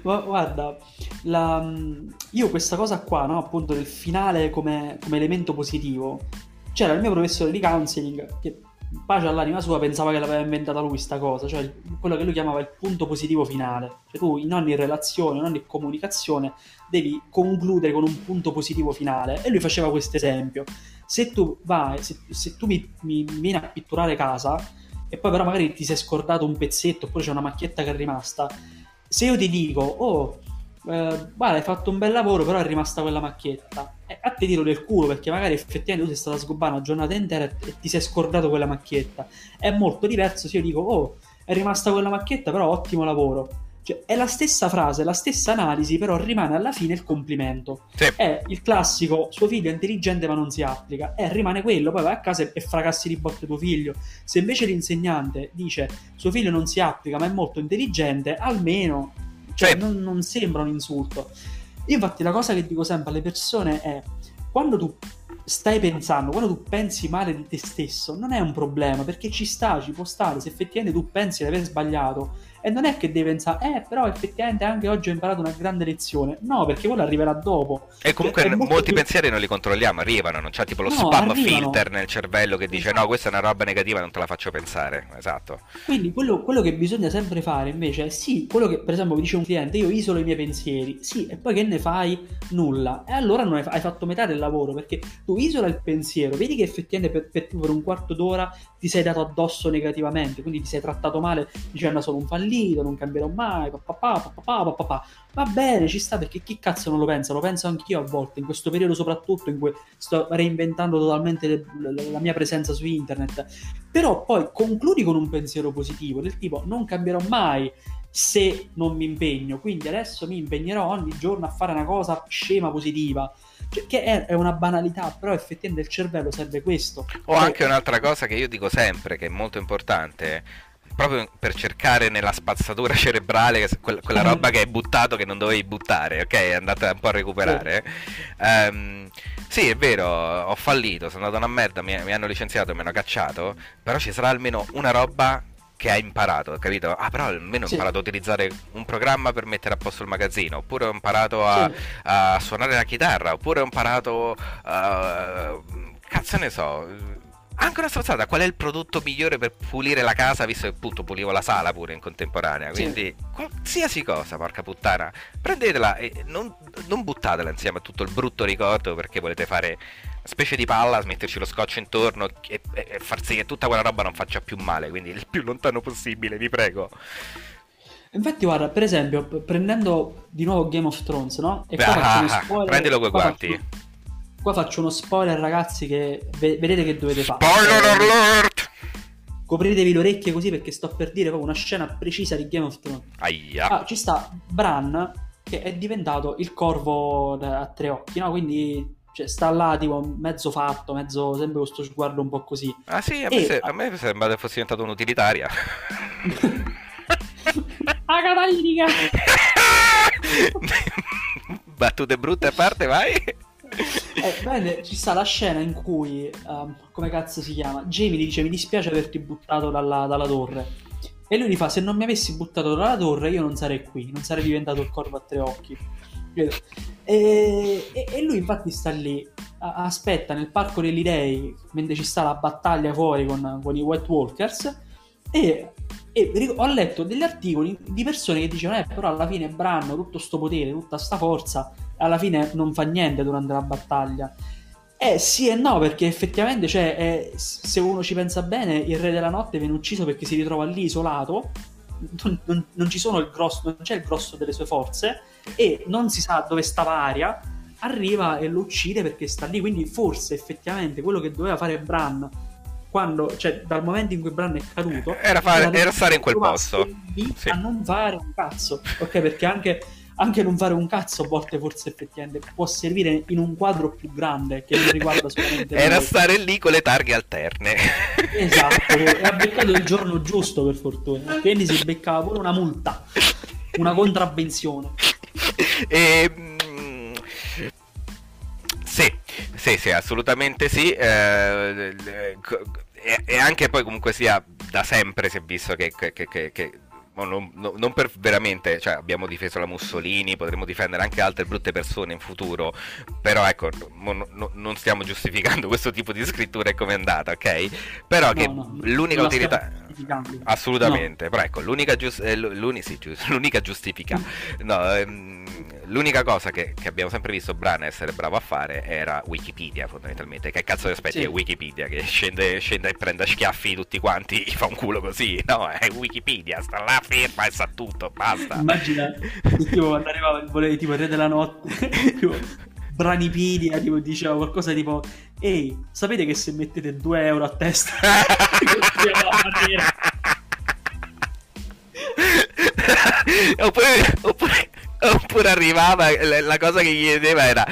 B: Ma guarda, la- io questa cosa qua, no, appunto del finale come, come elemento positivo, c'era il mio professore di counseling che, pace all'anima sua, pensava che l'aveva inventata lui sta cosa, cioè quello che lui chiamava il punto positivo finale. Cioè tu in ogni relazione, in ogni comunicazione devi concludere con un punto positivo finale. E lui faceva questo esempio. Se tu vai, se, se tu mi, mi vieni a pitturare casa e poi però magari ti sei scordato un pezzetto oppure c'è una macchietta che è rimasta, se io ti dico, oh, eh, guarda, hai fatto un bel lavoro, però è rimasta quella macchietta, a te tiro del culo perché magari effettivamente tu sei stata a sgobbare una giornata intera e ti sei scordato quella macchietta. È molto diverso se io dico, oh, è rimasta quella macchietta, però ottimo lavoro. Cioè, è la stessa frase, la stessa analisi, però rimane alla fine il complimento.
A: Sì.
B: È il classico, suo figlio è intelligente ma non si applica. E rimane quello, poi vai a casa e- e fracassi di botte tuo figlio. Se invece l'insegnante dice, suo figlio non si applica ma è molto intelligente, almeno cioè,
A: Sì.
B: non, non sembra un insulto. Io infatti la cosa che dico sempre alle persone è, quando tu stai pensando, quando tu pensi male di te stesso, non è un problema, perché ci sta, ci può stare, se effettivamente tu pensi di aver sbagliato, e non è che devi pensare, eh, però effettivamente anche oggi ho imparato una grande lezione. No, perché quello arriverà dopo.
A: E comunque
B: È
A: molti
B: più-
A: pensieri non li controlliamo, arrivano, non c'è tipo lo
B: No,
A: spam
B: arrivano.
A: filter nel cervello che dice no, questa è una roba negativa, non te la faccio pensare. Esatto.
B: Quindi quello, quello che bisogna sempre fare invece è sì, quello che per esempio mi dice un cliente, io isolo i miei pensieri, sì, e poi che ne fai? Nulla. E allora non hai, hai fatto metà del lavoro, perché tu isola il pensiero, vedi che effettivamente per, per, per un quarto d'ora ti sei dato addosso negativamente, quindi ti sei trattato male dicendo sono un fallito, non cambierò mai, papà, papà, papà. Va bene, ci sta perché chi cazzo non lo pensa? Lo penso anch'io a volte, in questo periodo soprattutto in cui sto reinventando totalmente le- la- la mia presenza su internet. Però poi concludi con un pensiero positivo, del tipo non cambierò mai se non mi impegno, quindi adesso mi impegnerò ogni giorno a fare una cosa scema positiva. Cioè, che è, una banalità, però effettivamente il cervello serve questo.
A: O anche un'altra cosa che io dico sempre, che è molto importante, proprio per cercare nella spazzatura cerebrale que- quella, quella roba che hai buttato che non dovevi buttare, ok? È andata un po' a recuperare. Ehm, sì, è vero, ho fallito, sono andato una merda, mi, mi hanno licenziato, mi hanno cacciato, però ci sarà almeno una roba che hai imparato, capito? Ah, però almeno ho
B: Sì.
A: imparato a utilizzare un programma per mettere a posto il magazzino, oppure ho imparato a,
B: Sì.
A: a suonare la chitarra, oppure ho imparato a... cazzo ne so... Anche una stronzata, qual è il prodotto migliore per pulire la casa, visto che appunto pulivo la sala pure in contemporanea,
B: Sì.
A: quindi qualsiasi cosa, porca puttana, prendetela e non, non buttatela insieme a tutto il brutto ricordo perché volete fare specie di palla, metterci lo scotch intorno e, e- e far sì che tutta quella roba non faccia più male, quindi il più lontano possibile, vi prego.
B: Infatti, guarda, per esempio, prendendo di nuovo Game of Thrones, no? E qua
A: Ah, ah,
B: spoiler.
A: prendilo coi guanti.
B: faccio- qua faccio uno spoiler, ragazzi, che ve- vedete che dovete fare.
A: Spoiler alert!
B: Copritevi le orecchie così perché sto per dire proprio una scena precisa di Game of Thrones.
A: Aia.
B: Ah, ci sta Bran che è diventato il corvo a tre occhi, no? Quindi cioè, sta là tipo mezzo fatto, mezzo sempre con questo sguardo un po' così.
A: Ah sì, a me,
B: E-
A: se- a me sembra che fosse diventato un'utilitaria.
B: ah, catalinica!
A: Battute brutte a parte, vai.
B: Eh, ci sta la scena in cui, um, come cazzo si chiama? Jamie dice mi dispiace averti buttato dalla, dalla torre. E lui gli fa: Se non mi avessi buttato dalla torre, io non sarei qui, non sarei diventato il corvo a tre occhi. E, e, e lui, infatti, sta lì, a, aspetta nel parco degli dei, mentre ci sta la battaglia fuori con, con i White Walkers. E, e, ho letto degli articoli di persone che dicevano: Eh, però alla fine Bran, tutto sto potere, tutta sta forza, alla fine non fa niente durante la battaglia. Eh sì e no, perché effettivamente, cioè, eh, se uno ci pensa bene, il re della notte viene ucciso perché si ritrova lì isolato, non, non, non, grosso, non c'è il grosso delle sue forze e non si sa dove stava Aria, arriva e lo uccide perché sta lì, quindi forse effettivamente quello che doveva fare Bran quando, cioè, dal momento in cui Bran è caduto
A: era, fare, era stare in quel posto.
B: sì. a non fare un cazzo ok? Perché anche anche non fare un cazzo a volte forse effettivamente può servire in un quadro più grande che non riguarda solamente
A: era noi. stare lì con le targhe alterne.
B: Esatto e ha beccato il giorno giusto per fortuna. Quindi si beccava pure una multa una contravvenzione.
A: E sì sì assolutamente sì eh, e, anche poi comunque sia da sempre si è visto che, che, che, che non, non, per veramente, cioè abbiamo difeso la Mussolini, potremmo difendere anche altre brutte persone in futuro, però ecco, no, no, non stiamo giustificando questo tipo di scrittura e come è andata, ok? Però no, che l'unica utilità... Assolutamente, però ecco, l'unica, giust... eh, l'uni... sì, giust... l'unica giustifica... no, ehm l'unica cosa che, che, abbiamo sempre visto Bran essere bravo a fare era Wikipedia fondamentalmente. Che cazzo ti aspetti? Sì. È Wikipedia che scende, scende, e prende a schiaffi tutti quanti, gli fa un culo così. No, è Wikipedia, sta là ferma e sa tutto, basta.
B: Immagina, tipo quando arrivava il volevo tipo il re della notte, tipo Branipedia, tipo diceva qualcosa tipo Ehi, sapete che se mettete 2 euro a testa
A: oppure, oppure Oppure arrivava, la cosa che gli chiedeva era...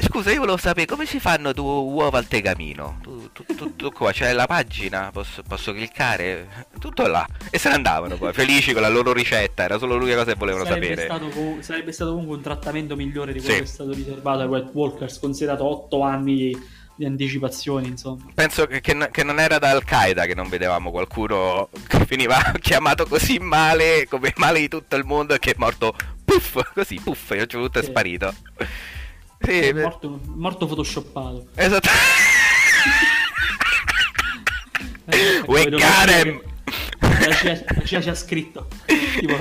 A: Scusa, io volevo sapere come si fanno due uova al tegamino. Tu, tu, tu, tu qua c'è la pagina, posso, posso, cliccare? Tutto là. E se ne andavano poi, felici con la loro ricetta. Era solo l'unica cosa che volevano sarebbe sapere.
B: Stato, sarebbe stato comunque un trattamento migliore di quello sì. che è stato riservato ai White Walkers, considerato 8 anni di anticipazioni, insomma.
A: Penso che, che, non era da Al-Qaeda che non vedevamo qualcuno che veniva chiamato così male, come male di tutto il mondo, che è morto puff, così puff, e certo punto è sparito.
B: Sì, è morto, morto photoshoppato.
A: Esatto. We got him!
B: La CIA ci ha scritto. Tipo...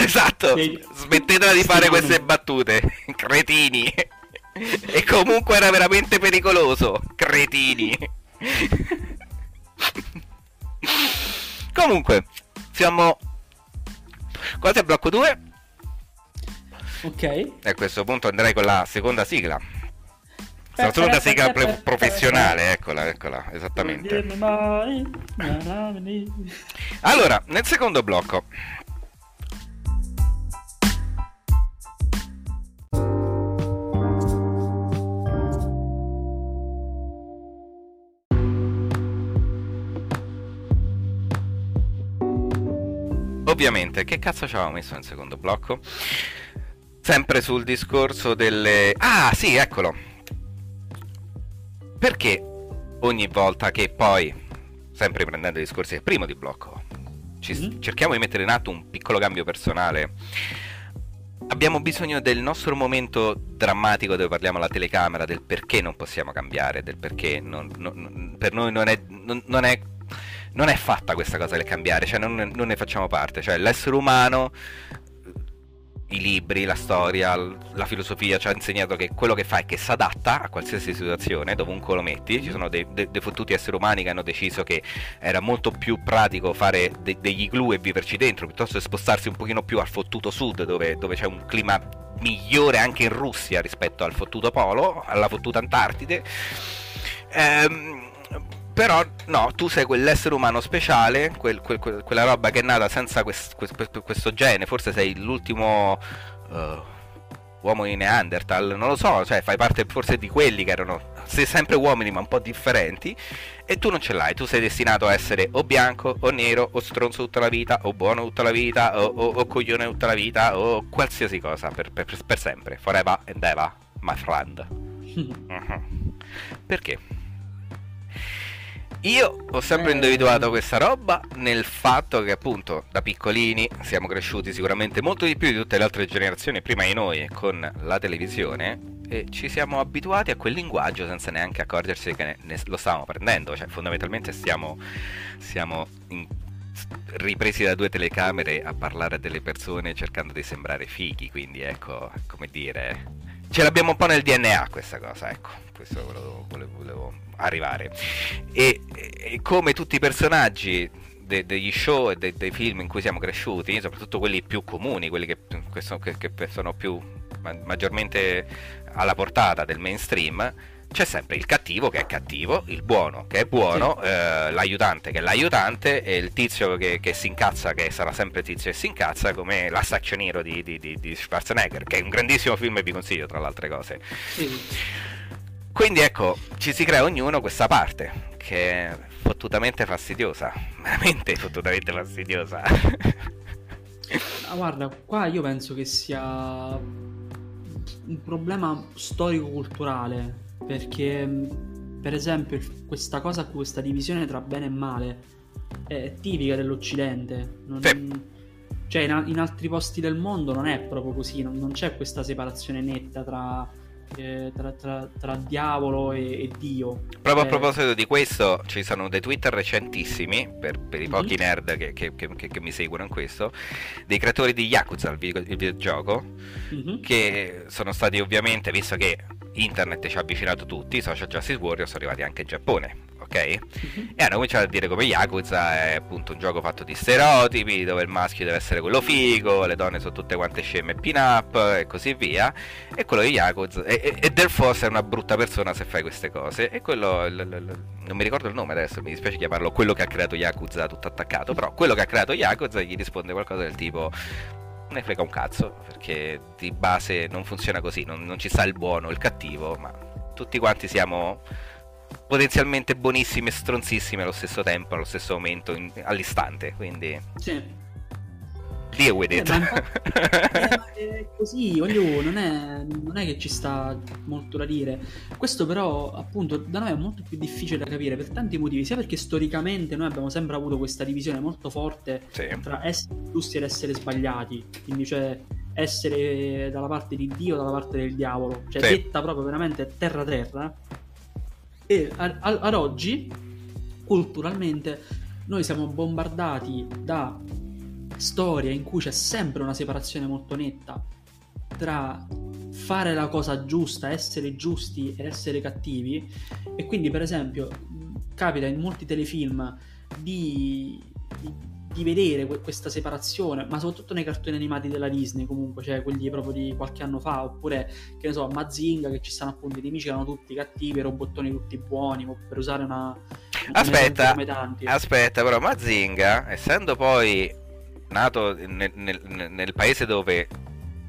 A: Esatto, smettetela di fare queste battute, cretini. E comunque era veramente pericoloso. Cretini. comunque, siamo quasi a blocco 2.
B: Ok.
A: E a questo punto andrei con la seconda sigla. La seconda sigla pre- professionale, eccola, eccola, esattamente. Allora, nel secondo blocco ovviamente, che cazzo ci avevamo messo nel secondo blocco? Sempre sul discorso delle... Ah, sì, eccolo. Perché ogni volta che poi, sempre prendendo i discorsi del primo di blocco, ci, mm-hmm. cerchiamo di mettere in atto un piccolo cambio personale, abbiamo bisogno del nostro momento drammatico dove parliamo alla telecamera del perché non possiamo cambiare, del perché non, non, per noi non è, non è non è fatta questa cosa del cambiare, cioè non, non ne facciamo parte, cioè l'essere umano i libri, la storia, la filosofia ci ha insegnato che quello che fa è che si adatta a qualsiasi situazione, dovunque lo metti. Ci sono dei, dei, dei fottuti esseri umani che hanno deciso che era molto più pratico fare de, degli igloo e viverci dentro, piuttosto che spostarsi un pochino più al fottuto sud, dove, dove c'è un clima migliore anche in Russia rispetto al fottuto polo, alla fottuta Antartide. Ehm, però no, tu sei quell'essere umano speciale, quel, quel, quella roba che è nata senza quest, quest, questo gene, forse sei l'ultimo uh, uomo di Neanderthal, non lo so, cioè fai parte forse di quelli che erano sei sempre uomini ma un po' differenti e tu non ce l'hai, tu sei destinato a essere o bianco o nero o stronzo tutta la vita o buono tutta la vita o, o, o coglione tutta la vita o qualsiasi cosa per, per, per sempre, forever and ever, my friend. Uh-huh. Perché? Io ho sempre
B: Eh.
A: individuato questa roba nel fatto che appunto da piccolini siamo cresciuti sicuramente molto di più di tutte le altre generazioni prima di noi con la televisione e ci siamo abituati a quel linguaggio senza neanche accorgersi che ne- ne- lo stavamo prendendo, cioè fondamentalmente stiamo, siamo in- ripresi da due telecamere a parlare a delle persone cercando di sembrare fighi, quindi ecco, come dire, ce l'abbiamo un po' nel DNA questa cosa, ecco, questo volevo, volevo- volevo arrivare. E, e come tutti i personaggi de- degli show e de- dei film in cui siamo cresciuti, soprattutto quelli più comuni, quelli che, che sono, che- che sono più ma- maggiormente alla portata del mainstream, c'è sempre il cattivo che è cattivo, il buono che è buono, eh, l'aiutante che è l'aiutante e il tizio che, che si incazza, che sarà sempre tizio che si incazza, come Hero di, di, di- di Schwarzenegger, che è un grandissimo film e vi consiglio tra le altre cose.
B: Sì.
A: Quindi ecco, ci si crea ognuno questa parte che è fottutamente fastidiosa, veramente fottutamente fastidiosa.
B: Ah, guarda, qua io penso che sia un problema storico-culturale, perché mh, per esempio questa cosa, questa divisione tra bene e male è tipica dell'Occidente. Non-
A: Sì.
B: Cioè in, a- in altri posti del mondo non è proprio così, non, non c'è questa separazione netta tra, eh, tra- tra- tra diavolo e, e Dio.
A: Proprio a
B: Eh,
A: proposito di questo, ci sono dei Twitter recentissimi, per, per i pochi
B: Mhm.
A: nerd che, che- che- che- mi seguono in questo, dei creatori di Yakuza, il, video- il videogioco,
B: mhm.
A: che sono stati ovviamente, visto che internet ci ha avvicinato tutti, i social justice warrior sono arrivati anche in Giappone, ok?
B: Mhm.
A: E hanno cominciato a dire come Yakuza è appunto un gioco fatto di stereotipi, dove il maschio deve essere quello figo, le donne sono tutte quante sceme e pin-up e così via. E quello di Yakuza. E, e, e Del Foss è una brutta persona se fai queste cose. E quello. l- l- l- non mi ricordo il nome adesso, mi dispiace chiamarlo quello che ha creato Yakuza tutto attaccato. Però quello che ha creato Yakuza gli risponde qualcosa del tipo. Ne frega un cazzo, perché di base non funziona così, non, non ci sta il buono, il cattivo, ma tutti quanti siamo potenzialmente buonissimi e stronzissimi allo stesso tempo, allo stesso momento, in- all'istante. Quindi,
B: Sì.
A: Deal with it.
B: eh, è così, voglio, non è, non è che ci sta molto da dire. Questo però, appunto, da noi è molto più difficile da capire per tanti motivi, sia perché storicamente noi abbiamo sempre avuto questa divisione molto forte
A: sì.
B: tra essere giusti ed essere sbagliati, quindi cioè essere dalla parte di Dio o dalla parte del diavolo, cioè
A: Sì.
B: detta proprio veramente terra terra. E a- a- ad oggi, culturalmente, noi siamo bombardati da storie in cui c'è sempre una separazione molto netta tra fare la cosa giusta, essere giusti ed essere cattivi. E quindi, per esempio, capita in molti telefilm di, di- di vedere que- questa separazione, ma soprattutto nei cartoni animati della Disney, comunque, cioè quelli proprio di qualche anno fa, oppure che ne so, Mazinga, che ci stanno appunto i nemici erano tutti cattivi, i robottoni tutti buoni, per usare una. un
A: Aspetta,
B: esempio come tanti.
A: Aspetta, però Mazinga, essendo poi nato nel, nel- nel paese dove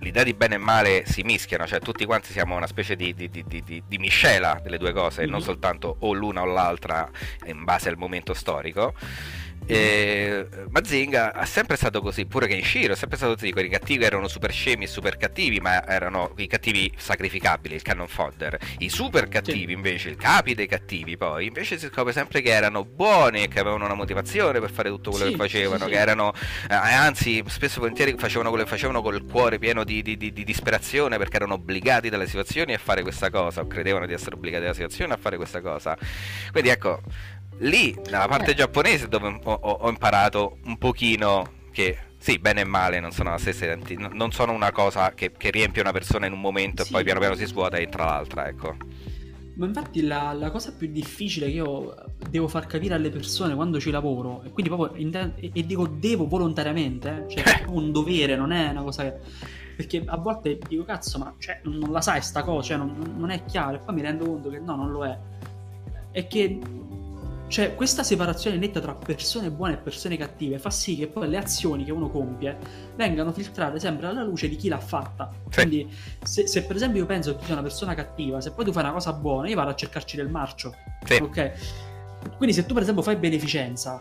A: l'idea di bene e male si mischiano, cioè tutti quanti siamo una specie di, di- di- di- miscela delle due cose, e non soltanto o l'una o l'altra in base al momento storico. E Mazinga ha sempre stato così, pure che in Shiro è sempre stato così, quelli cattivi erano super scemi e super cattivi, ma erano i cattivi sacrificabili, il cannon fodder. I super cattivi invece, il capi dei cattivi poi, invece si scopre sempre che erano buoni e che avevano una motivazione per fare tutto quello
B: Sì,
A: che facevano,
B: sì,
A: che
B: sì.
A: erano, eh, anzi spesso e volentieri facevano quello che facevano col cuore pieno di, di- di- di disperazione perché erano obbligati dalle situazioni a fare questa cosa, o credevano di essere obbligati dalle situazioni a fare questa cosa. Quindi ecco, lì nella parte
B: Eh.
A: giapponese dove ho, ho- imparato un pochino che sì, bene e male non sono la stessa identi- n- non sono una cosa che, che riempie una persona in un momento
B: Sì.
A: e poi piano piano si svuota e entra l'altra, ecco.
B: Ma infatti la, la cosa più difficile che io devo far capire alle persone quando ci lavoro, e quindi proprio inten- e, e dico devo volontariamente, eh, cioè è un dovere, non è una cosa che... Perché a volte dico cazzo, ma cioè, non, non la sai sta cosa, cioè, non, non è chiaro, e poi mi rendo conto che no, non lo è. È che cioè, questa separazione netta tra persone buone e persone cattive fa sì che poi le azioni che uno compie vengano filtrate sempre alla luce di chi l'ha fatta.
A: Sì.
B: Quindi, se, se per esempio io penso che tu sia una persona cattiva, se poi tu fai una cosa buona, io vado a cercarci del marcio.
A: Sì.
B: Ok? Quindi, se tu per esempio fai beneficenza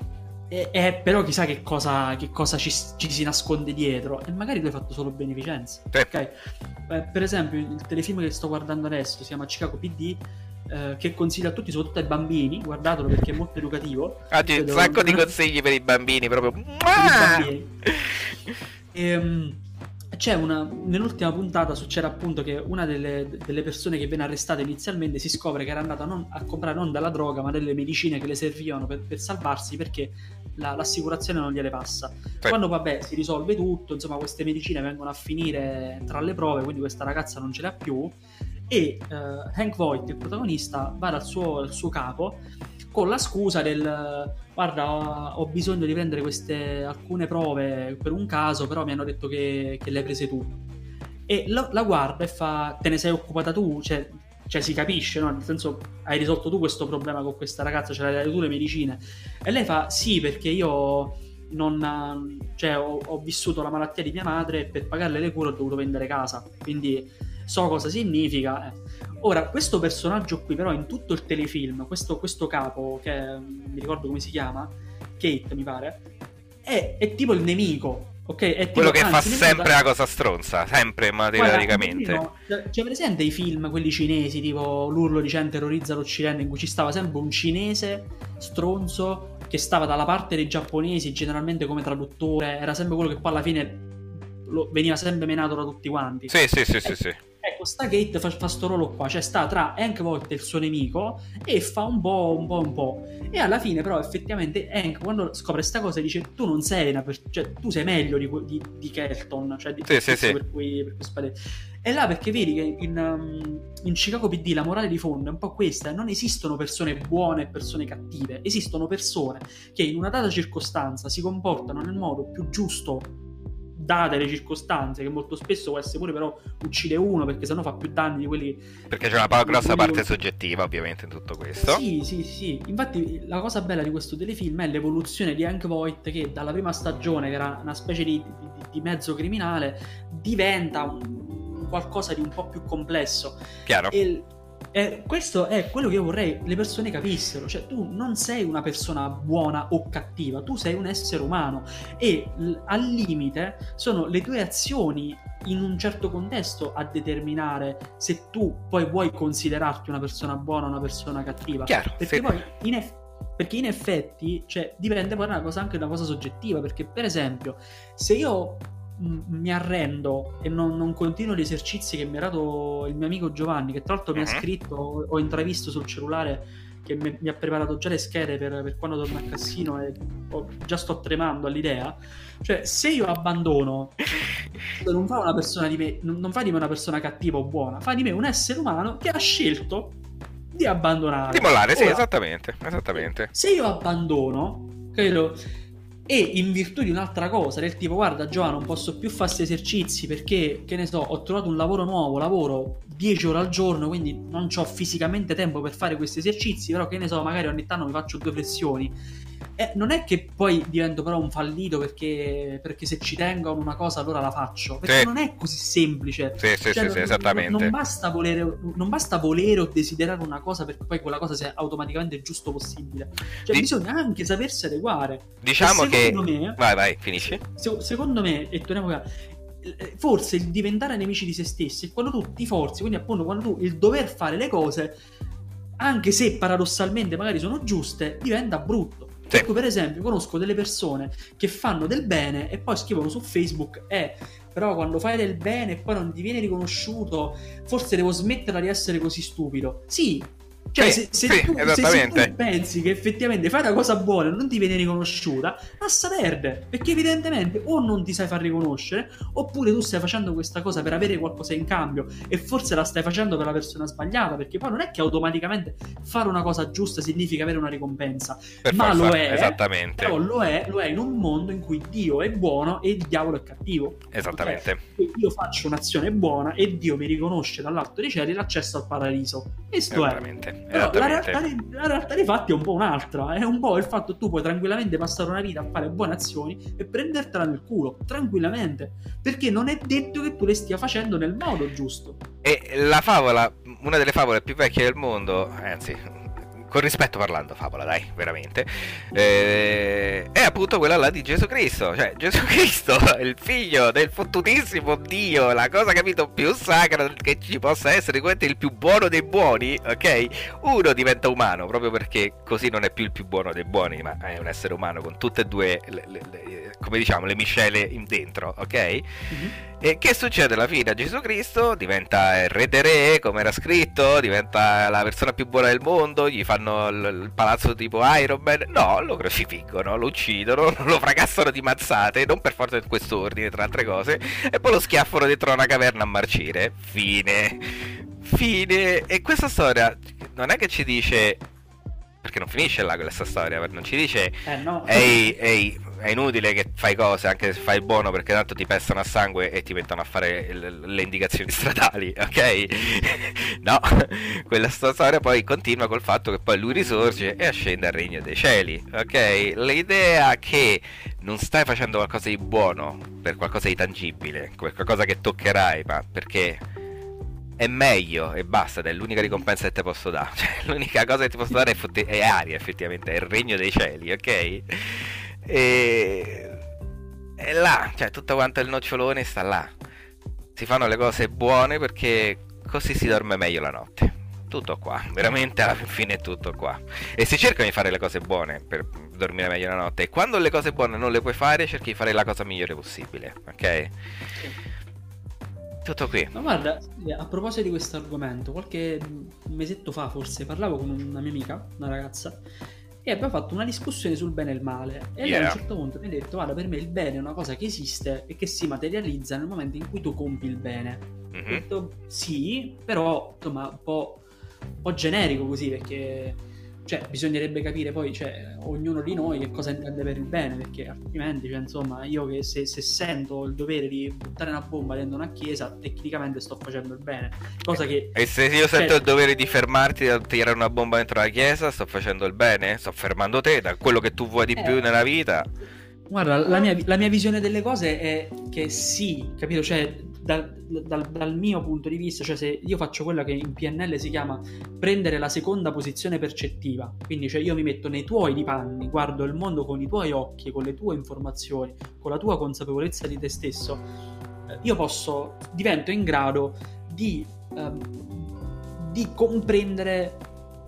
B: E, e però chissà che cosa, che cosa ci, ci, si nasconde dietro. E magari tu hai fatto solo beneficenza.
A: Sì.
B: Ok? Eh, per esempio, il telefilm che sto guardando adesso si chiama Chicago PD. Eh, che consiglio a tutti, soprattutto ai bambini. Guardatelo perché è molto educativo.
A: Oggi un sacco di consigli per i bambini, proprio. Per
B: i bambini. E, um, c'è una, nell'ultima puntata succede appunto che una delle, delle, persone che viene arrestata inizialmente si scopre che era andata non, a comprare non della droga ma delle medicine che le servivano per, per salvarsi perché la, l'assicurazione non gliele passa. Sì. Quando vabbè si risolve tutto, insomma queste medicine vengono a finire tra le prove, quindi questa ragazza non ce le ha più e uh, Hank Voigt, il protagonista, va dal suo, dal suo capo con la scusa del guarda ho, bisogno di prendere queste alcune prove per un caso però mi hanno detto che, che le hai prese tu. E la, la, guarda e fa te ne sei occupata tu? Cioè, cioè si capisce no? nel senso hai risolto tu questo problema con questa ragazza ce l'hai tu le medicine. E lei fa sì perché io non, cioè, ho, ho vissuto la malattia di mia madre e per pagarle le cure ho dovuto vendere casa. Quindi so cosa significa. Eh. Ora, questo personaggio qui, però, in tutto il telefilm, questo, questo capo, che mi ricordo come si chiama, Kate, mi pare, è, è tipo il nemico. Ok, è tipo,
A: quello che anzi, fa sempre da... la cosa stronza, sempre materialmente. No,
B: c'è presente i film, quelli cinesi, tipo L'urlo di Cen terrorizza l'Occidente, in cui ci stava sempre un cinese stronzo che stava dalla parte dei giapponesi, generalmente come traduttore, era sempre quello che poi alla fine lo, veniva sempre menato da tutti quanti.
A: Sì, sì, sì, sì, sì.
B: Ecco, Stargate fa, fa sto ruolo qua, cioè sta tra Hank Voight e il suo nemico e fa un po', un po', un po'. E alla fine però effettivamente Hank quando scopre questa cosa dice tu non sei una persona, cioè tu sei meglio di, di, di Kelton, cioè di
A: sì, sì, sì.
B: per cui, per cui spade. E là perché vedi che in, um, in, Chicago PD la morale di fondo è un po' questa, non esistono persone buone e persone cattive, esistono persone che in una data circostanza si comportano nel modo più giusto date le circostanze, che molto spesso può essere pure però uccide uno perché sennò fa più danni di quelli...
A: Perché c'è una grossa parte soggettiva ovviamente in tutto questo.
B: Sì, sì, sì. Infatti la cosa bella di questo telefilm è l'evoluzione di Hank Voight che dalla prima stagione, che era una specie di, di, di mezzo criminale, diventa un, qualcosa di un po' più complesso.
A: Chiaro.
B: E e questo è quello che io vorrei le persone capissero, cioè tu non sei una persona buona o cattiva, tu sei un essere umano e l- al limite sono le tue azioni in un certo contesto a determinare se tu poi vuoi considerarti una persona buona o una persona cattiva.
A: Chiaro,
B: perché
A: sì.
B: poi in effetti perché in effetti cioè, dipende poi una cosa, anche da una cosa soggettiva perché per esempio se io mi arrendo e non, non, continuo gli esercizi che mi ha dato il mio amico Giovanni, che tra l'altro mi ha mhm. scritto, ho intravisto sul cellulare che mi, mi, ha preparato già le schede per, per, quando torno a Cassino e ho, già sto tremando all'idea. Cioè, se io abbandono, non fa una persona di me, non fa di me una persona cattiva o buona, fa di me un essere umano che ha scelto di abbandonare.
A: Di mollare, sì, esattamente, esattamente.
B: Se io abbandono, credo e in virtù di un'altra cosa, del tipo guarda Giovanni non posso più fare questi esercizi perché, che ne so, ho trovato un lavoro nuovo, lavoro 10 ore al giorno, quindi non ho fisicamente tempo per fare questi esercizi, però che ne so, magari ogni tanto mi faccio due flessioni eh, non è che poi divento però un fallito perché, perché, se ci tengo a una cosa allora la faccio. Perché sì. non è così semplice.
A: Sì, sì, cioè, sì, sì, esattamente.
B: Non, non, basta volere, non, basta volere, o desiderare una cosa perché poi quella cosa sia automaticamente il giusto possibile. Cioè Di... bisogna anche sapersi adeguare.
A: Diciamo che... Me, vai, vai, finisci.
B: Se, secondo me, e torniamo qua, forse il diventare nemici di se stessi è quando tu ti forzi, quindi appunto quando tu il dover fare le cose, anche se paradossalmente magari sono giuste, diventa brutto. Sì. Ecco, per esempio, conosco delle persone che fanno del bene e poi scrivono su Facebook: Eh, però quando fai del bene e poi non ti viene riconosciuto, forse devo smetterla di essere così stupido. Sì, cioè, sì, se, se, sì, tu, se, tu, pensi che effettivamente fai una cosa buona e non ti viene riconosciuta, lascia perdere. Perché evidentemente o non ti sai far riconoscere, oppure tu stai facendo questa cosa per avere qualcosa in cambio e forse la stai facendo per la persona sbagliata. Perché poi non è che automaticamente fare una cosa giusta significa avere una ricompensa.
A: Per
B: ma
A: forza,
B: lo è.
A: Esattamente.
B: Però lo è, lo è in un mondo in cui Dio è buono e il diavolo è cattivo.
A: Esattamente.
B: Okay? Io faccio un'azione buona e Dio mi riconosce dall'alto dei cieli l'accesso al paradiso. Questo è. Però la realtà, dei, la realtà, dei, fatti è un po' un'altra. È un po' il fatto che tu puoi tranquillamente passare una vita a fare buone azioni e prendertela nel culo. Tranquillamente. Perché non è detto che tu le stia facendo nel modo giusto.
A: E la favola, una delle favole più vecchie del mondo, anzi, con rispetto parlando, favola, dai, veramente, eh, è appunto quella là di Gesù Cristo. Cioè, Gesù Cristo, il figlio del fottutissimo Dio, la cosa, capito, più sacra che ci possa essere, è il più buono dei buoni, ok? Uno diventa umano, proprio perché così non è più il più buono dei buoni, ma è un essere umano con tutte e due, le, le, le, come diciamo, le miscele in dentro, ok? Mm-hmm. E che succede alla fine? Gesù Cristo diventa il re dei re, come era scritto, diventa la persona più buona del mondo, gli fanno il, il palazzo tipo Iron Man. No, lo crocifiggono, lo uccidono, lo fracassano di mazzate, non per forza in questo ordine, tra altre cose, e poi lo schiaffano dentro una caverna a marcire. Fine. Fine. E questa storia non è che ci dice perché non finisce là questa storia, non ci dice eh no. ehi, ehi, è inutile che fai cose anche se fai il buono perché tanto ti pestano a sangue e ti mettono a fare le indicazioni stradali, ok? no, quella storia poi continua col fatto che poi lui risorge e ascende al regno dei cieli, ok? L'idea che non stai facendo qualcosa di buono per qualcosa di tangibile, qualcosa che toccherai, ma perché è meglio e basta, è l'unica ricompensa che ti posso dare. Cioè, l'unica cosa che ti posso dare è, fotte- è aria, effettivamente, è il regno dei cieli, ok? E... È là, cioè tutto quanto il nocciolone sta là. Si fanno le cose buone perché così si dorme meglio la notte. Tutto qua, veramente alla fine è tutto qua. E si cercano di fare le cose buone per dormire meglio la notte. E quando le cose buone non le puoi fare, cerchi di fare la cosa migliore possibile, ok? Sì. Tutto qui.
B: Ma guarda, a proposito di questo argomento, qualche mesetto fa forse parlavo con una mia amica, una ragazza, e abbiamo fatto una discussione sul bene e il male. E yeah. lei a un certo punto mi ha detto: Guarda, per me il bene è una cosa che esiste e che si materializza nel momento in cui tu compi il bene. Mm-hmm. Ho detto sì, però insomma un po', un po' generico così perché cioè, bisognerebbe capire poi, cioè, ognuno di noi che cosa intende per il bene, perché altrimenti, cioè, insomma, io che se, se, sento il dovere di buttare una bomba dentro una chiesa, tecnicamente sto facendo il bene. Cosa che...
A: E se io sento cioè... il dovere di fermarti da tirare una bomba dentro la chiesa, sto facendo il bene? Sto fermando te da quello che tu vuoi di eh... più nella vita?
B: Guarda, la mia, la mia, visione delle cose è che sì, capito? Cioè, dal, dal, dal, mio punto di vista, cioè se io faccio quella che in PNL si chiama prendere la seconda posizione percettiva, quindi cioè io mi metto nei tuoi panni, guardo il mondo con i tuoi occhi, con le tue informazioni, con la tua consapevolezza di te stesso, eh, io posso, divento in grado di, um, di comprendere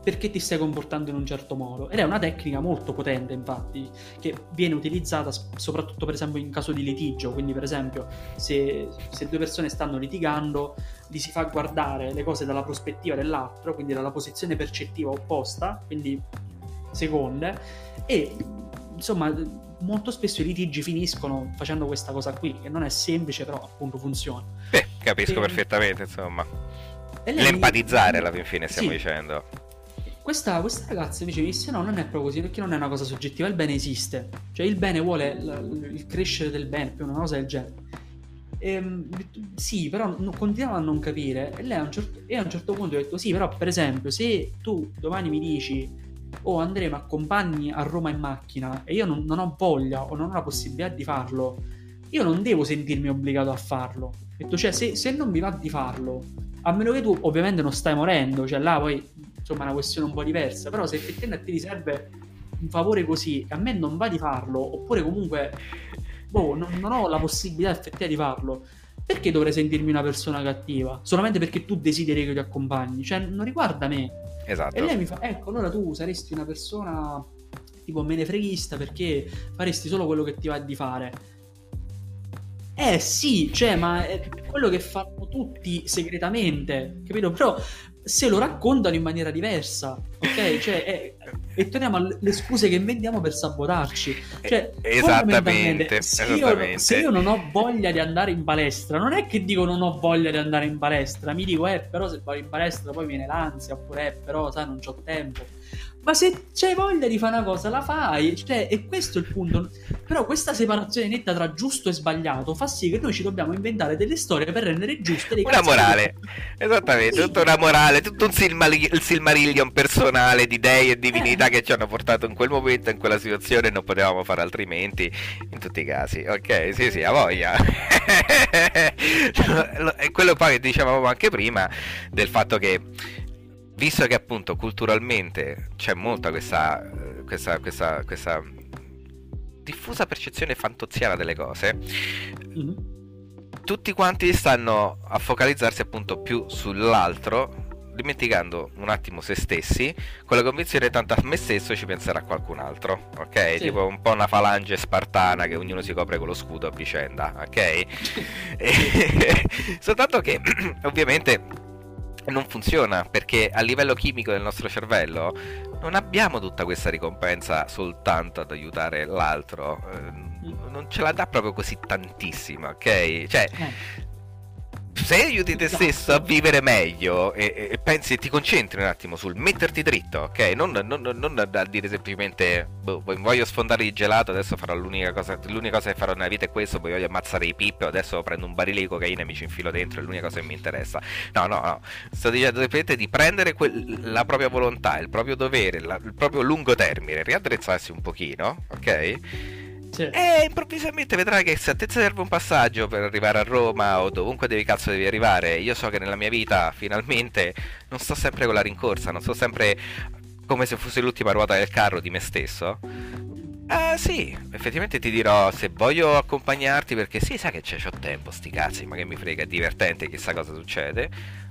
B: perché ti stai comportando in un certo modo. Ed è una tecnica molto potente, infatti, che viene utilizzata soprattutto per esempio in caso di litigio. Quindi, per esempio, se, se due persone stanno litigando, li si fa guardare le cose dalla prospettiva dell'altro, quindi dalla posizione percettiva opposta, quindi seconde, e insomma molto spesso i litigi finiscono facendo questa cosa qui, che non è semplice, però appunto funziona.
A: Beh, capisco e... perfettamente, insomma. L'empatizzare alla fine stiamo sì. dicendo.
B: Questa, questa, ragazza invece mi disse: No, non è proprio così perché non è una cosa soggettiva. Il bene esiste, cioè il bene vuole l- il crescere del bene, più una cosa del genere. Ehm, sì, però no, continuavo a non capire. E lei a un, certo, e a un certo punto ha detto: Sì, però per esempio, se tu domani mi dici oh andremo accompagni a Roma in macchina e io non, non, ho voglia o non ho la possibilità di farlo, io non devo sentirmi obbligato a farlo. Ho detto, cioè, se, se non mi va di farlo, a meno che tu ovviamente non stai morendo, cioè là poi insomma è una questione un po' diversa, però se effettivamente ti serve un favore così e a me non va di farlo, oppure comunque boh, non, non ho la possibilità effettiva di farlo, perché dovrei sentirmi una persona cattiva? Solamente perché tu desideri che ti accompagni, cioè non riguarda me.
A: Esatto.
B: E lei mi fa, ecco, allora tu saresti una persona tipo menefreghista perché faresti solo quello che ti va di fare. Eh sì, cioè, ma è quello che fanno tutti segretamente, capito? Però se lo raccontano in maniera diversa, ok? Cioè, è, e torniamo alle scuse che inventiamo per sabotarci. Cioè,
A: esattamente,
B: se,
A: esattamente.
B: Io, se io non ho voglia di andare in palestra, non è che dico non ho voglia di andare in palestra, mi dico, eh, però se vado in palestra poi viene l'ansia, oppure, eh, però, sai, non ho tempo ma se c'hai voglia di fare una cosa, la fai. Cioè, e questo è il punto. Però questa separazione netta tra giusto e sbagliato fa sì che noi ci dobbiamo inventare delle storie per rendere giuste le
A: cose. Una morale. Esattamente, sì. tutta una morale, tutto un silmari- il silmarillion personale di dei e divinità eh. che ci hanno portato in quel momento, in quella situazione non potevamo fare altrimenti in tutti i casi. Ok, sì, sì, a voglia. e quello poi che dicevamo anche prima del fatto che visto che appunto culturalmente c'è molta questa, questa, questa, questa diffusa percezione fantoziana delle cose, mm-hmm. tutti quanti stanno a focalizzarsi appunto più sull'altro dimenticando un attimo se stessi, con la convinzione tanto a me stesso ci penserà qualcun altro, ok? Sì. Tipo un po' una falange spartana che ognuno si copre con lo scudo a vicenda, ok? Soltanto che ovviamente non funziona perché a livello chimico del nostro cervello non abbiamo tutta questa ricompensa soltanto ad aiutare l'altro, eh, non ce la dà proprio così tantissima, ok? Cioè, eh se aiuti te stesso a vivere meglio e, e, pensi e ti concentri un attimo sul metterti dritto, ok? Non, non, non a dire semplicemente boh, voglio sfondare il gelato, adesso farò l'unica cosa, l'unica cosa che farò nella vita è questo, poi voglio ammazzare i pippe, adesso prendo un barile di cocaina e mi ci infilo dentro, è l'unica cosa che mi interessa. No, no, no. Sto dicendo semplicemente di prendere quel, la propria volontà, il proprio dovere, la, il proprio lungo termine, riaddrezzarsi un pochino, ok? Sì. E improvvisamente vedrai che se a te serve un passaggio per arrivare a Roma o dovunque devi cazzo devi arrivare, io so che nella mia vita finalmente non sto sempre con la rincorsa, non sto sempre come se fosse l'ultima ruota del carro di me stesso. Ah sì, effettivamente ti dirò se voglio accompagnarti perché sì, sai che c'è, c'ho tempo, sti cazzi, ma che mi frega, è divertente, chissà cosa succede.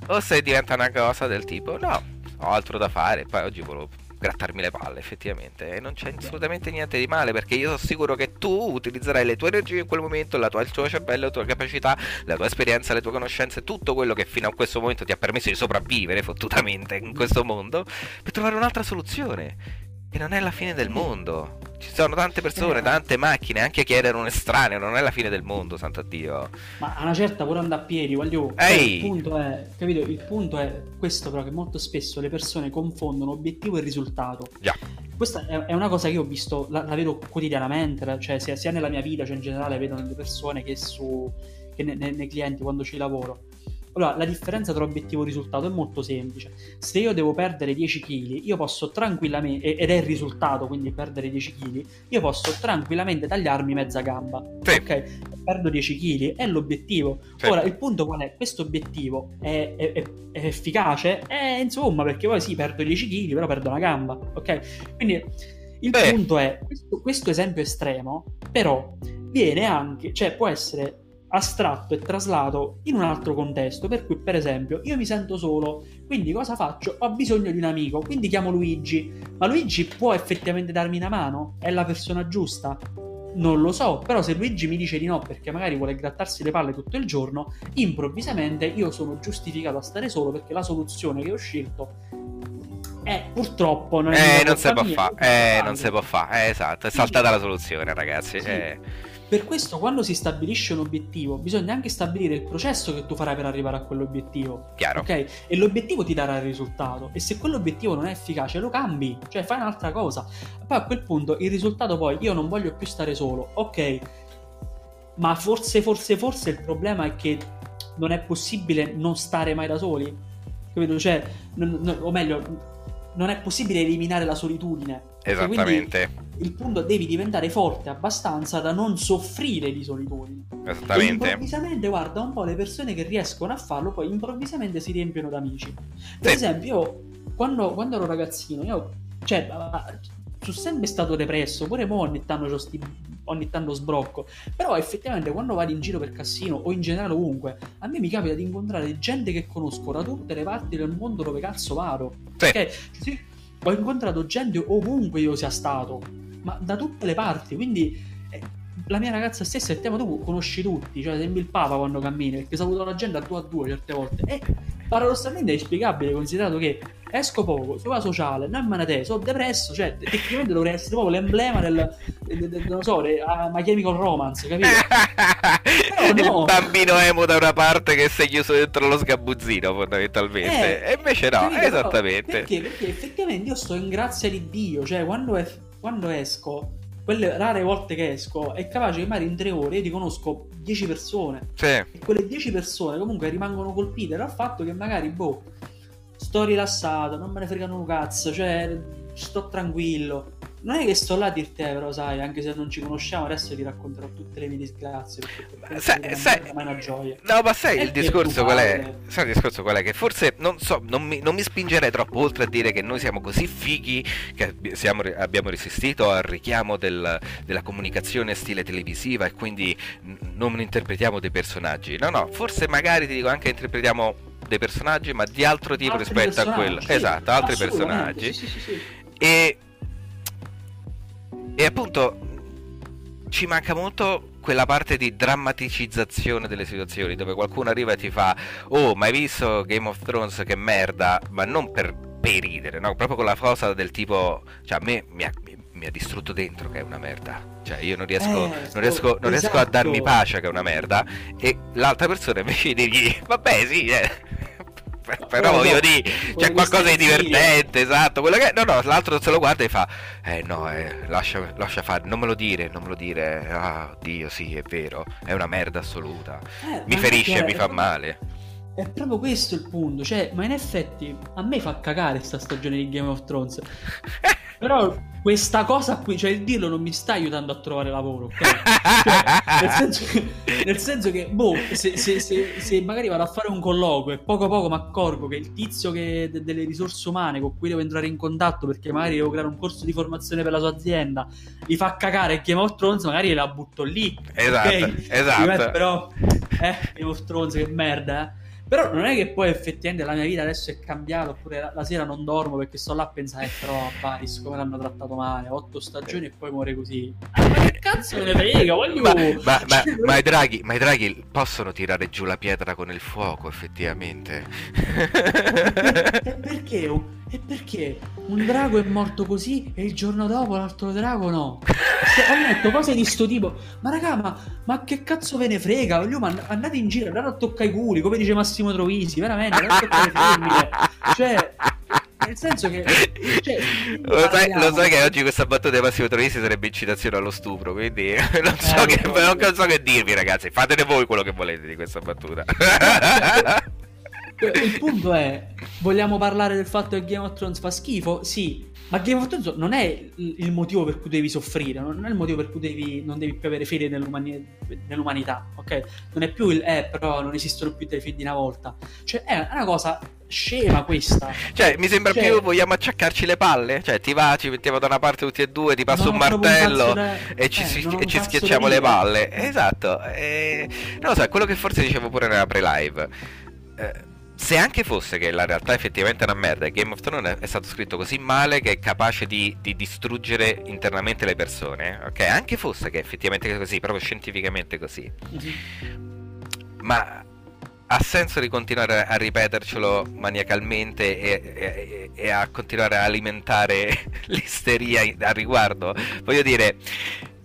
A: O se diventa una cosa del tipo, no, ho altro da fare, poi oggi volevo grattarmi le palle, effettivamente. E non c'è assolutamente niente di male, perché io sono sicuro che tu utilizzerai le tue energie in quel momento, la tua, il tuo cervello, la tua capacità, la tua esperienza, le tue conoscenze, tutto quello che fino a questo momento ti ha permesso di sopravvivere fottutamente in questo mondo, per trovare un'altra soluzione. Che non è la fine del mondo. Ci sono tante persone, tante macchine, anche chiedere un estraneo, non è la fine del mondo, santo Dio.
B: Ma a una certa pure andare a piedi, voglio... Cioè, il punto è, capito? Il punto è questo però che molto spesso le persone confondono obiettivo e risultato.
A: Già.
B: Questa è una cosa che io ho visto, la, la vedo quotidianamente, cioè sia, sia, nella mia vita, cioè in generale vedo nelle persone che, su, che ne, ne, nei clienti quando ci lavoro allora, la differenza tra obiettivo e risultato è molto semplice. Se io devo perdere 10 kg, io posso tranquillamente, ed è il risultato, quindi perdere 10 kg, io posso tranquillamente tagliarmi mezza gamba. Sì. Ok? Perdo 10 kg, è l'obiettivo. Sì. Ora, il punto qual è? Questo obiettivo è, è, è, è efficace? Eh, insomma, perché poi sì, perdo 10 kg, però perdo una gamba. Ok? Quindi il Beh. punto è, questo, questo esempio estremo, però, viene anche, cioè può essere astratto e traslato in un altro contesto. Per cui, per esempio, io mi sento solo, quindi cosa faccio? Ho bisogno di un amico, quindi chiamo Luigi. Ma Luigi può effettivamente darmi una mano? È la persona giusta? Non lo so, però se Luigi mi dice di no perché magari vuole grattarsi le palle tutto il giorno, improvvisamente io sono giustificato a stare solo perché la soluzione che ho scelto è purtroppo
A: non,
B: è
A: eh, non si può fare. Eh, non si può fare. Eh, esatto, è saltata la soluzione, ragazzi. Sì. Eh.
B: Per questo, quando si stabilisce un obiettivo, bisogna anche stabilire il processo che tu farai per arrivare a quell'obiettivo.
A: Chiaro.
B: Ok? E l'obiettivo ti darà il risultato. E se quell'obiettivo non è efficace, lo cambi, cioè fai un'altra cosa. Poi a quel punto il risultato poi io non voglio più stare solo. Ok. Ma forse, forse, forse il problema è che non è possibile non stare mai da soli. Capito? Cioè, non, non, o meglio, non è possibile eliminare la solitudine.
A: Esattamente.
B: il punto devi diventare forte abbastanza da non soffrire di solitudine.
A: Esattamente. E
B: improvvisamente, guarda, un po' le persone che riescono a farlo poi improvvisamente si riempiono d'amici. Per sì. esempio, io quando, quando, ero ragazzino, io cioè, sono sempre stato depresso, pure mo ogni tanto, sti, ogni tanto sbrocco, però effettivamente quando vado in giro per Cassino o in generale ovunque, a me mi capita di incontrare gente che conosco da tutte le parti del mondo dove cazzo vado. Sì. Okay? Sì, ho incontrato gente ovunque io sia stato, ma da tutte le parti, quindi eh, la mia ragazza stessa, il tema tu conosci tutti, cioè sembri il papa quando cammini, perché saluto la gente a due a due certe volte. E paradossalmente è inspiegabile considerato che esco poco, sulla sociale, non me ne te, sono depresso, cioè tecnicamente dovrei essere proprio l'emblema del, del, del non so, del, uh, My Chemical Romance, capito?
A: no. Il bambino emo da una parte che sei chiuso dentro lo sgabuzzino fondamentalmente, eh, e invece no, capito, esattamente.
B: Perché? Perché effettivamente io sto in grazia di Dio, cioè quando, è, quando esco quelle rare volte che esco, è capace che magari in tre ore io ti conosco 10 persone.
A: Sì.
B: E quelle 10 persone comunque rimangono colpite dal fatto che magari, boh, sto rilassato, non me ne fregano un cazzo, cioè sto tranquillo. non è che sto là a dirti, eh, però sai, anche se non ci conosciamo, adesso ti racconterò tutte le mie disgrazie.
A: Sai, sai, è una gioia. No, ma sai il discorso qual è? Sai il discorso qual è? Che forse non so, non mi, non mi, spingerei troppo oltre a dire che noi siamo così fighi che siamo, abbiamo resistito al richiamo del, della comunicazione stile televisiva e quindi non interpretiamo dei personaggi. No, no, forse magari ti dico anche interpretiamo dei personaggi, ma di altro tipo altri rispetto a quello. Sì, esatto, altri personaggi. Sì, sì, e, e appunto ci manca molto quella parte di drammaticizzazione delle situazioni dove qualcuno arriva e ti fa oh ma hai visto Game of Thrones che merda ma non per, per ridere no? proprio con la cosa del tipo cioè a me mi ha, mi ha distrutto dentro che è una merda. Cioè, io non riesco, eh, non riesco, non esatto. riesco a darmi pace che è una merda. E l'altra persona invece di dirgli, vabbè, sì, eh. però voglio dire, c'è qualcosa di divertente, esatto. Quello che... No, no, l'altro se lo guarda e fa, eh no, eh, lascia, lascia fare, non me lo dire, non me lo dire. Ah, Dio, sì, è vero, è una merda assoluta. Eh, mi ferisce, mi fa male.
B: È proprio questo il punto, cioè, ma in effetti a me fa cagare sta stagione di Game of Thrones. Però questa cosa qui, cioè il dirlo non mi sta aiutando a trovare lavoro. Okay? Cioè, nel, senso che, nel, senso che, boh, se, se, se, se, magari vado a fare un colloquio e poco poco mi accorgo che il tizio che, de, delle risorse umane con cui devo entrare in contatto perché magari devo creare un corso di formazione per la sua azienda, gli fa cagare Game of Thrones, magari la butto lì.
A: Esatto, okay? esatto.
B: Però, eh, Game of Thrones che merda, eh. Però non è che poi effettivamente la mia vita adesso è cambiata, oppure la, la sera non dormo perché sto là a pensare, eh, però Baris come l'hanno trattato male, otto stagioni e poi muore così. Cazzo me ne frega, voglio...
A: Ma, ma, ma, ma, i draghi, ma i draghi possono tirare giù la pietra con il fuoco, effettivamente.
B: e perché? E perché un drago è morto così e il giorno dopo l'altro drago no? Cioè, ho letto cose di sto tipo, ma raga, ma, ma che cazzo ve ne frega? Voglio, ma andate in giro, andate a toccare i culi, come dice Massimo Trovisi, veramente, cioè, nel senso che cioè,
A: lo, sai, lo, sai, che oggi questa battuta di Massimo Trovisi sarebbe incitazione allo stupro quindi non so, eh, che, non so che dirvi ragazzi fatene voi quello che volete di questa battuta
B: il punto è vogliamo parlare del fatto che Game of Thrones fa schifo? sì ma Game of Thrones non è il motivo per cui devi soffrire, non è il motivo per cui devi, non devi più avere fede nell'umani- nell'umanità, ok? Non è più il eh, però non esistono più dei figli di una volta. Cioè, è una cosa scema questa.
A: Cioè, mi sembra cioè, più vogliamo acciaccarci le palle. Cioè, ti va, ci mettiamo da una parte tutti e due, ti passo un martello un da... e ci, eh, e ci schiacciamo le palle. Esatto. E... Non lo so, quello che forse dicevo pure nella pre-live. Eh, se anche fosse che la realtà effettivamente è una merda e Game of Thrones è stato scritto così male che è capace di, di distruggere internamente le persone, ok? Anche fosse che effettivamente è così, proprio scientificamente così. Mm-hmm. Ma ha senso di continuare a ripetercelo maniacalmente e, e, e a continuare a alimentare l'isteria al riguardo? Voglio dire,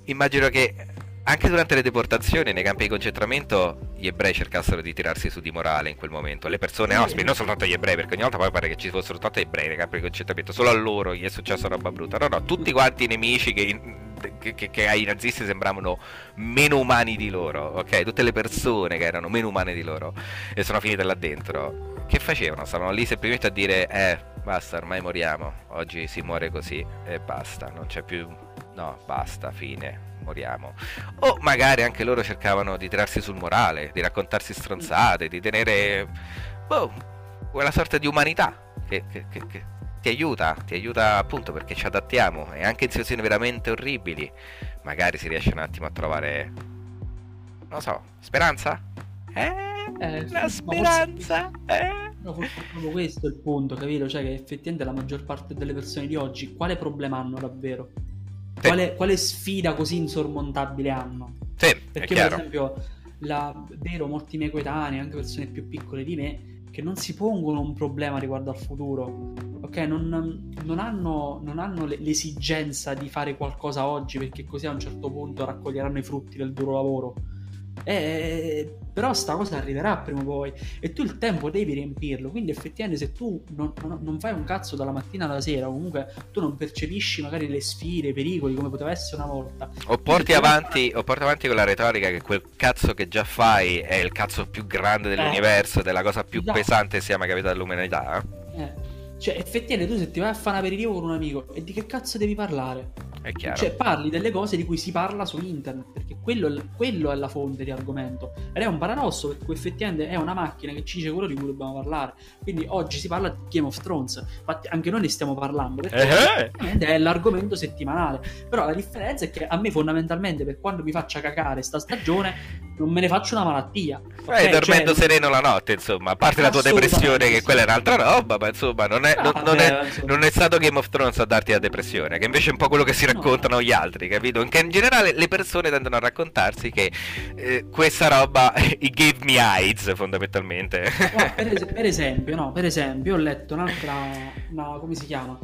A: immagino che anche durante le deportazioni nei campi di concentramento gli ebrei cercassero di tirarsi su di morale in quel momento. Le persone ospiti, non soltanto gli ebrei, perché ogni volta poi pare che ci fossero soltanto ebrei nei campi di concentramento, solo a loro gli è successo roba brutta. No, no, tutti quanti i nemici che, che, che, che ai nazisti sembravano meno umani di loro, ok? Tutte le persone che erano meno umane di loro e sono finite là dentro. Che facevano? Stavano lì semplicemente a dire, eh, basta, ormai moriamo, oggi si muore così e basta, non c'è più... No, basta, fine moriamo. O magari anche loro cercavano di tirarsi sul morale, di raccontarsi stronzate, di tenere boh, quella sorta di umanità che, che, che, che ti aiuta, ti aiuta appunto perché ci adattiamo e anche in situazioni veramente orribili magari si riesce un attimo a trovare, non so, speranza? Eh? Eh, la speranza? Eh?
B: No, proprio questo è il punto, capito? Cioè che effettivamente la maggior parte delle persone di oggi quale problema hanno davvero? Quale, quale, sfida così insormontabile hanno?
A: Sì,
B: Perché per esempio, la, vero, molti miei coetanei, anche persone più piccole di me, che non si pongono un problema riguardo al futuro, ok? Non, non hanno, non hanno l'esigenza di fare qualcosa oggi perché così a un certo punto raccoglieranno i frutti del duro lavoro eh, però sta cosa arriverà prima o poi e tu il tempo devi riempirlo. Quindi effettivamente se tu non, non, non, fai un cazzo dalla mattina alla sera, comunque tu non percepisci magari le sfide, i pericoli come poteva essere una volta.
A: O porti, avanti, o porti avanti con la retorica che quel cazzo che già fai è il cazzo più grande dell'universo, eh, della cosa più esatto. pesante sia mai capitata all'umanità.
B: Eh Cioè, effettivamente tu se ti vai a fare un aperitivo con un amico e di che cazzo devi parlare?
A: È chiaro.
B: Cioè, parli delle cose di cui si parla su internet, perché quello, quello è la fonte di argomento. Ed è un paradosso, perché effettivamente è una macchina che ci dice quello di cui dobbiamo parlare. Quindi oggi si parla di Game of Thrones. Infatti, anche noi ne stiamo parlando, perché
A: Eh,
B: è l'argomento settimanale. Però la differenza è che a me, fondamentalmente, per quando mi faccia cacare sta stagione, non me ne faccio una malattia.
A: Vai
B: Ok?
A: dormendo
B: Cioè,
A: sereno la notte, insomma. A parte la tua depressione, che quella è un'altra roba, ma insomma, non è,
B: Ah,
A: non, non è- non è stato Game of Thrones a darti la depressione, che invece è un po' quello che si
B: No.
A: raccontano gli altri, capito? Che in generale le persone tendono a raccontarsi che eh, questa roba i gave me AIDS, fondamentalmente.
B: Guarda, per, es- per esempio, no, per esempio, ho letto un'altra, una- come si chiama?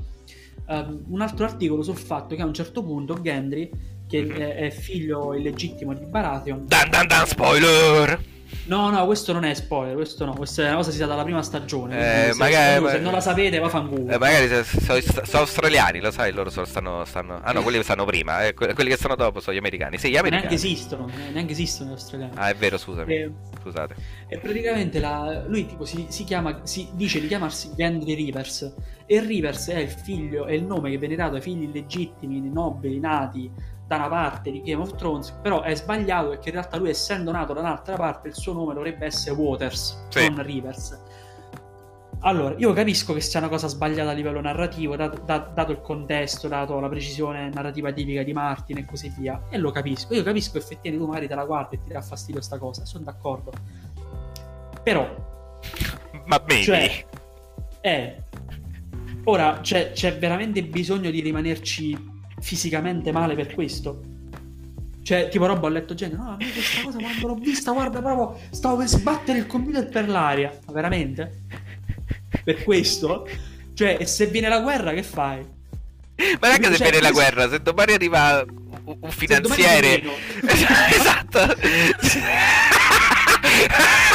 B: Ehm, un altro articolo sul fatto che a un certo punto Gendry, che
A: Mhm.
B: è, figlio illegittimo di Baratheon,
A: Dan dan dan, spoiler!
B: No, no, questo non è spoiler, questo no, questa è una cosa che si sa dalla prima stagione.
A: Eh,
B: se-
A: magari-
B: se non la sapete, va fanculo.
A: Eh, magari se- so- sono australiani, lo sai, loro sono, stanno, stanno... Ah no, quelli che stanno prima, eh, que- quelli che stanno dopo sono gli americani. Sì, gli
B: neanche
A: americani.
B: esistono, neanche esistono gli australiani.
A: Ah, è vero, scusami.
B: E,
A: Scusate.
B: e praticamente la- lui tipo si, si chiama, si dice di chiamarsi Gendry Rivers e Rivers è il figlio, è il nome che viene dato ai figli illegittimi, nobili, nati da una parte di Game of Thrones, però è sbagliato perché in realtà lui essendo nato da un'altra parte il suo nome dovrebbe essere Waters,
A: Sì.
B: non Rivers. Allora, io capisco che sia una cosa sbagliata a livello narrativo, dato, da- dato il contesto, dato la precisione narrativa tipica di Martin e così via, e lo capisco. Io capisco effettivamente tu magari te la guardi e ti dà fastidio sta cosa, sono d'accordo. Però,
A: Ma maybe.
B: cioè, è... Ora, c'è, c'è veramente bisogno di rimanerci fisicamente male per questo? Cioè, tipo roba ho letto gente, no, a me questa cosa quando l'ho vista, guarda, proprio stavo per sbattere il computer per l'aria. Ma veramente? Per questo? Cioè, e se viene la guerra, che fai?
A: Ma neanche se
B: Cioè,
A: viene la guerra, se domani arriva un, un finanziere. esatto.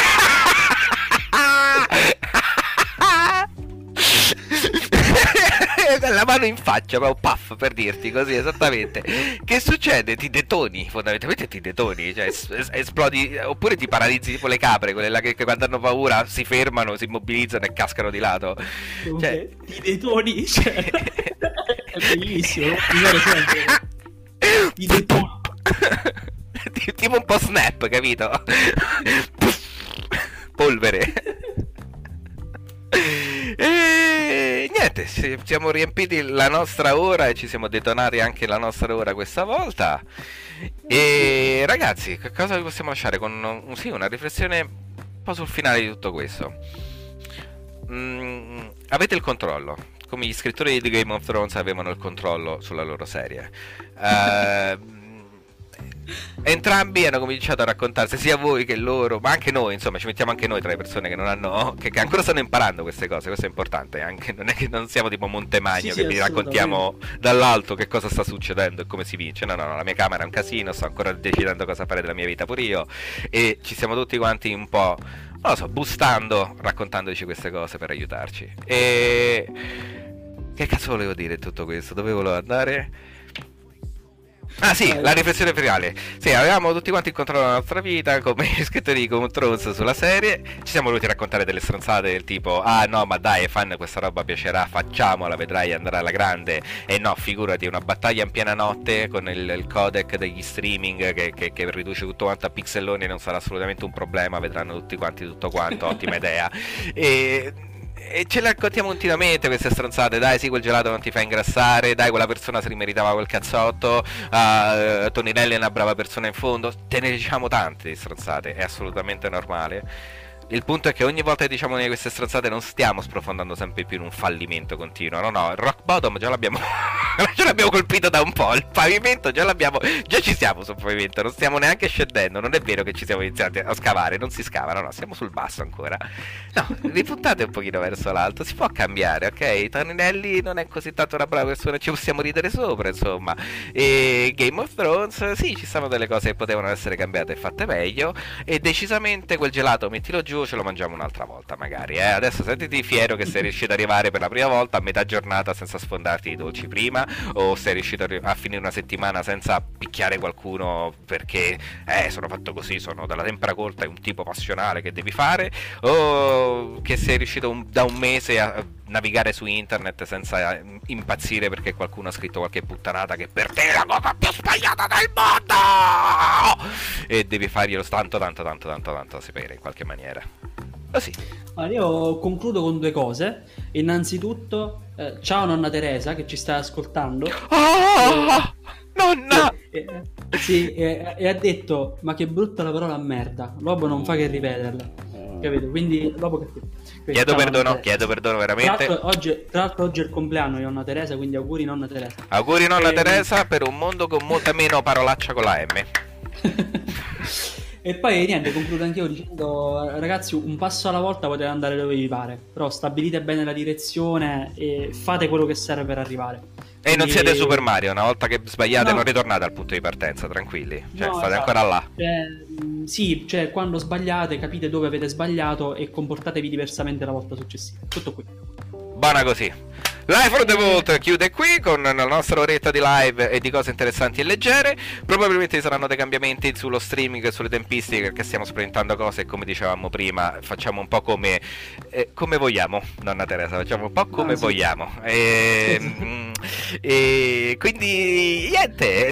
A: la mano in faccia, proprio puff per dirti così esattamente. Che succede? Ti detoni, fondamentalmente ti detoni, cioè es- es- esplodi, oppure ti paralizzi tipo le capre, quelle là che, che quando hanno paura si fermano, si immobilizzano e cascano di lato. Cioè-
B: Ti detoni, cioè, è bellissimo. Ti detoni.
A: Ti- tipo un po' snap, capito? Polvere. E niente, siamo riempiti la nostra ora e ci siamo detonati anche la nostra ora questa volta. E ragazzi, che cosa vi possiamo lasciare? Con un- sì, una riflessione un po' sul finale di tutto questo. Mm, avete il controllo, come gli scrittori di Game of Thrones avevano il controllo sulla loro serie. Ehm, entrambi hanno cominciato a raccontarsi sia voi che loro, ma anche noi, insomma, ci mettiamo anche noi tra le persone che non hanno che, che ancora stanno imparando queste cose, questo è importante, anche non è che non siamo tipo Montemagno
B: Sì, sì,
A: che vi raccontiamo dall'alto che cosa sta succedendo e come si vince. No, no, no, la mia camera è un casino, sto ancora decidendo cosa fare della mia vita pure io e ci siamo tutti quanti un po' non lo so, boostando, raccontandoci queste cose per aiutarci. E che cazzo volevo dire tutto questo? Dove volevo andare? Ah sì,
B: Eh.
A: la riflessione finale. Sì, avevamo tutti quanti il controllo della nostra vita, come scrittori di Thrones sulla serie. Ci siamo voluti raccontare delle stronzate del tipo Ah no, ma dai, ai fan questa roba piacerà, facciamola, vedrai, andrà alla grande. E no, figurati, una battaglia in piena notte con il, il codec degli streaming che, che- che riduce tutto quanto a pixelloni non sarà assolutamente un problema, vedranno tutti quanti tutto quanto, ottima idea. E... E ce le raccontiamo continuamente queste stronzate, dai sì quel gelato non ti fa ingrassare, dai quella persona si rimeritava quel cazzotto, uh, Toninelli è una brava persona in fondo, te ne diciamo tante di stronzate, è assolutamente normale. Il punto è che ogni volta che diciamo di queste stronzate non stiamo sprofondando sempre più in un fallimento continuo, no no, rock bottom già l'abbiamo, già l'abbiamo colpito da un po', il pavimento già l'abbiamo, già ci siamo sul pavimento, non stiamo neanche scendendo, non è vero che ci siamo iniziati a scavare, non si scava, no no, siamo sul basso ancora. No, ripuntate un pochino verso l'alto, si può cambiare, ok? Toninelli non è così tanto una brava persona, ci possiamo ridere sopra, insomma. E Game of Thrones, sì, ci sono delle cose che potevano essere cambiate e fatte meglio. E decisamente quel gelato, mettilo giù, ce lo mangiamo un'altra volta, magari. Eh? Adesso sentiti fiero che sei riuscito ad arrivare per la prima volta a metà giornata senza sfondarti i dolci prima. o sei riuscito a, finire una settimana senza picchiare qualcuno perché eh, sono fatto così, sono dalla tempera corta, è un tipo passionale che devi fare o che sei riuscito un, da un mese a navigare su internet senza impazzire perché qualcuno ha scritto qualche puttanata che per te è la cosa più sbagliata del mondo! E devi farglielo tanto tanto tanto tanto tanto sapere in qualche maniera. Così
B: allora, io concludo con due cose. Innanzitutto eh, ciao nonna Teresa che ci sta ascoltando.
A: Oh, nonna!
B: E, e, sì, e, e ha detto ma che brutta la parola merda l'uomo non fa che ripeterla. Capito? Quindi dopo che
A: Chiedo perdono, chiedo perdono veramente.
B: Tra l'altro, oggi, tra l'altro oggi è il compleanno di nonna Teresa, quindi auguri nonna Teresa.
A: Auguri nonna e... Ehm, Teresa per un mondo con molta meno parolaccia con la M.
B: e poi niente, concludo anch'io dicendo ragazzi un passo alla volta potete andare dove vi pare, però stabilite bene la direzione e fate quello che serve per arrivare.
A: E non siete Super Mario, una volta che sbagliate no. non ritornate al punto di partenza, tranquilli. Cioè, no, state esatto. ancora là.
B: Cioè, sì, cioè quando sbagliate capite dove avete sbagliato e comportatevi diversamente la volta successiva. Tutto qui.
A: Buona così. Live for the Vault chiude qui con la nostra oretta di live e di cose interessanti e leggere. Probabilmente ci saranno dei cambiamenti sullo streaming e sulle tempistiche perché stiamo sperimentando cose e come dicevamo prima facciamo un po' come, eh, come vogliamo, nonna Teresa, facciamo un po' come ah, sì. vogliamo. E, mm, e quindi niente,